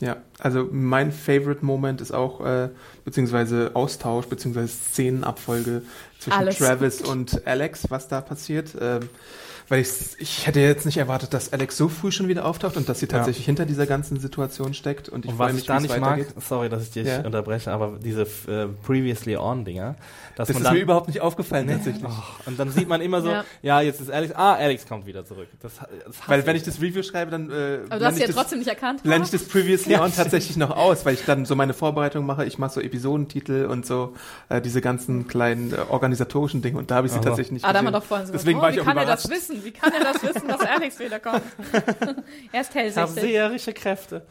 Ja, also mein Favorite Moment ist auch, äh, beziehungsweise Austausch, beziehungsweise Szenenabfolge zwischen Alles Travis und Alex, was da passiert. Ähm, weil ich, ich hätte jetzt nicht erwartet, dass Alex so früh schon wieder auftaucht und dass sie Ja. tatsächlich hinter dieser ganzen Situation steckt. Und ich und freue was mich, ich da nicht mag, sorry, dass ich dich Ja. unterbreche, aber diese äh, Previously On-Dinger, dass Das man ist dann mir überhaupt nicht aufgefallen tatsächlich. Oh, und dann sieht man immer so, ja. Ja. jetzt ist Alex, ah, Alex kommt wieder zurück. Das, das Weil wenn ich das Review schreibe, dann äh, Aber du blende hast ja das- trotzdem nicht erkannt. blende ich das Previously On tatsächlich noch aus, weil ich dann so meine Vorbereitung mache. Ich mache so Episodentitel und so äh, diese ganzen kleinen äh, organisatorischen Dinge und da habe ich sie Also. tatsächlich nicht Ah, da haben wir gesehen. doch vorhin so Deswegen oh, war ich wie auch kann er überrascht. das wissen? Wie kann er das wissen, dass Alex wiederkommt? er ist ich habe hellsichtig. seherische Kräfte.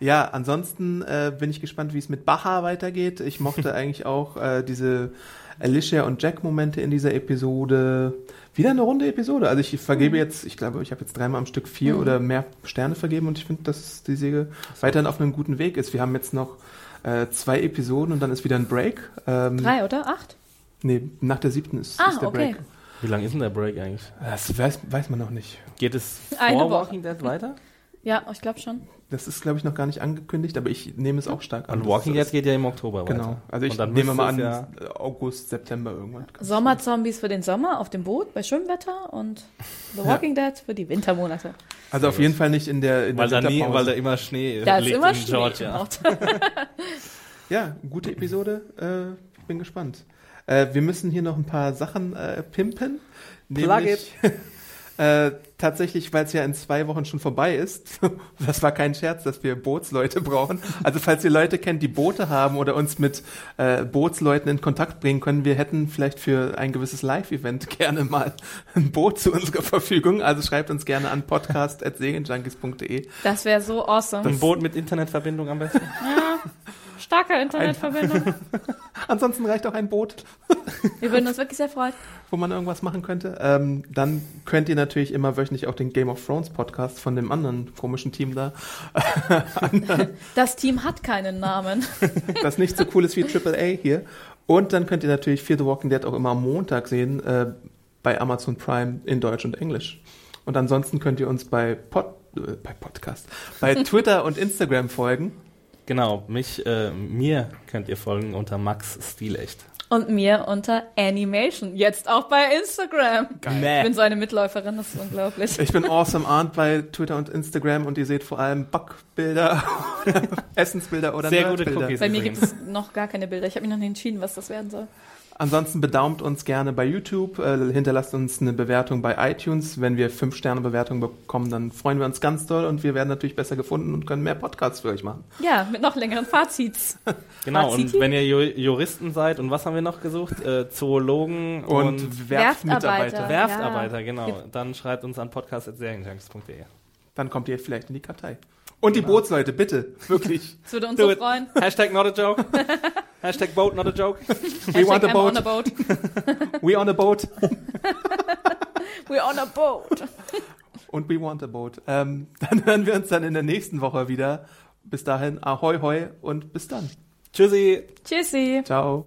Ja, ansonsten äh, bin ich gespannt, wie es mit Baha weitergeht. Ich mochte eigentlich auch äh, diese Alicia und Jack Momente in dieser Episode. Wieder eine runde Episode. Also ich vergebe jetzt, ich glaube, ich habe jetzt dreimal am Stück vier oder mehr Sterne vergeben und ich finde, dass die Serie weiterhin auf einem guten Weg ist. Wir haben jetzt noch äh, zwei Episoden und dann ist wieder ein Break. Ähm, Drei, oder? Acht? Nee, nach der siebten ist, Ah, ist der okay. Break. Wie lange ist denn der Break eigentlich? Das weiß, weiß man noch nicht. Geht es Eine vor Woche. Walking Dead weiter? Ja, ich glaube schon. Das ist, glaube ich, noch gar nicht angekündigt, aber ich nehme es auch stark an. Und Walking Dead geht ja im Oktober ist- weiter. Genau. Also ich nehme mal an, es August, September irgendwann. Sommerzombies für den Sommer auf dem Boot bei Schönwetter und The Walking Dead für die Wintermonate. Also auf jeden Fall nicht in der, in Weil da, der nie, Winterpause. weil da immer Schnee Da ist liegt immer in Schnee. Georgia. Ja, gute Episode. Äh, ich bin gespannt. Äh, wir müssen hier noch ein paar Sachen äh, pimpen. Plug Nämlich, äh, tatsächlich, weil es ja in zwei Wochen schon vorbei ist. das war kein Scherz, dass wir Bootsleute brauchen. Also falls ihr Leute kennt, die Boote haben oder uns mit äh, Bootsleuten in Kontakt bringen können, wir hätten vielleicht für ein gewisses Live-Event gerne mal ein Boot zu unserer Verfügung. Also schreibt uns gerne an podcast.segenjunkies.de. Das wäre so awesome. Ein Boot mit Internetverbindung am besten. Starke Internetverbindung. Ansonsten reicht auch ein Boot. Wir würden uns wirklich sehr freuen. wo man irgendwas machen könnte. Ähm, dann könnt ihr natürlich immer wöchentlich auch den Game of Thrones Podcast von dem anderen komischen Team da, Das Team hat keinen Namen. das nicht so cool ist wie AAA hier. Und dann könnt ihr natürlich Fear the Walking Dead auch immer am Montag sehen äh, bei Amazon Prime in Deutsch und Englisch. Und ansonsten könnt ihr uns bei, Pod, äh, bei Podcast, bei Twitter und Instagram folgen. Genau, mich, äh, mir könnt ihr folgen unter Max Stilecht. Und mir unter Animation. Jetzt auch bei Instagram. Ich bin so eine Mitläuferin, das ist unglaublich. Ich bin Awesome Arndt bei Twitter und Instagram und ihr seht vor allem Backbilder, Essensbilder oder Sehr gute. Cookies. Bei mir übrigens. gibt es noch gar keine Bilder. Ich habe mich noch nicht entschieden, was das werden soll. Ansonsten bedaumt uns gerne bei YouTube, äh, hinterlasst uns eine Bewertung bei iTunes. Wenn wir 5-Sterne-Bewertungen bekommen, dann freuen wir uns ganz doll und wir werden natürlich besser gefunden und können mehr Podcasts für euch machen. Ja, mit noch längeren Fazits. Genau, Faziti? und wenn ihr Ju Juristen seid, und was haben wir noch gesucht? Äh, Zoologen Und, und, Werftmitarbeiter. Werftarbeiter. Werftarbeiter, Ja. genau. Dann schreibt uns an podcast.serienjunkies.de. Dann kommt ihr vielleicht in die Kartei. Und die Bootsleute, bitte, wirklich. Das würde uns Do so it. freuen. Hashtag not a joke. Hashtag boat not a joke. We want a I'm boat. on a boat. We on a boat. We're on a boat. Und we want a boat. Ähm, dann hören wir uns dann in der nächsten Woche wieder. Bis dahin, ahoi hoi und bis dann. Tschüssi. Tschüssi. Ciao.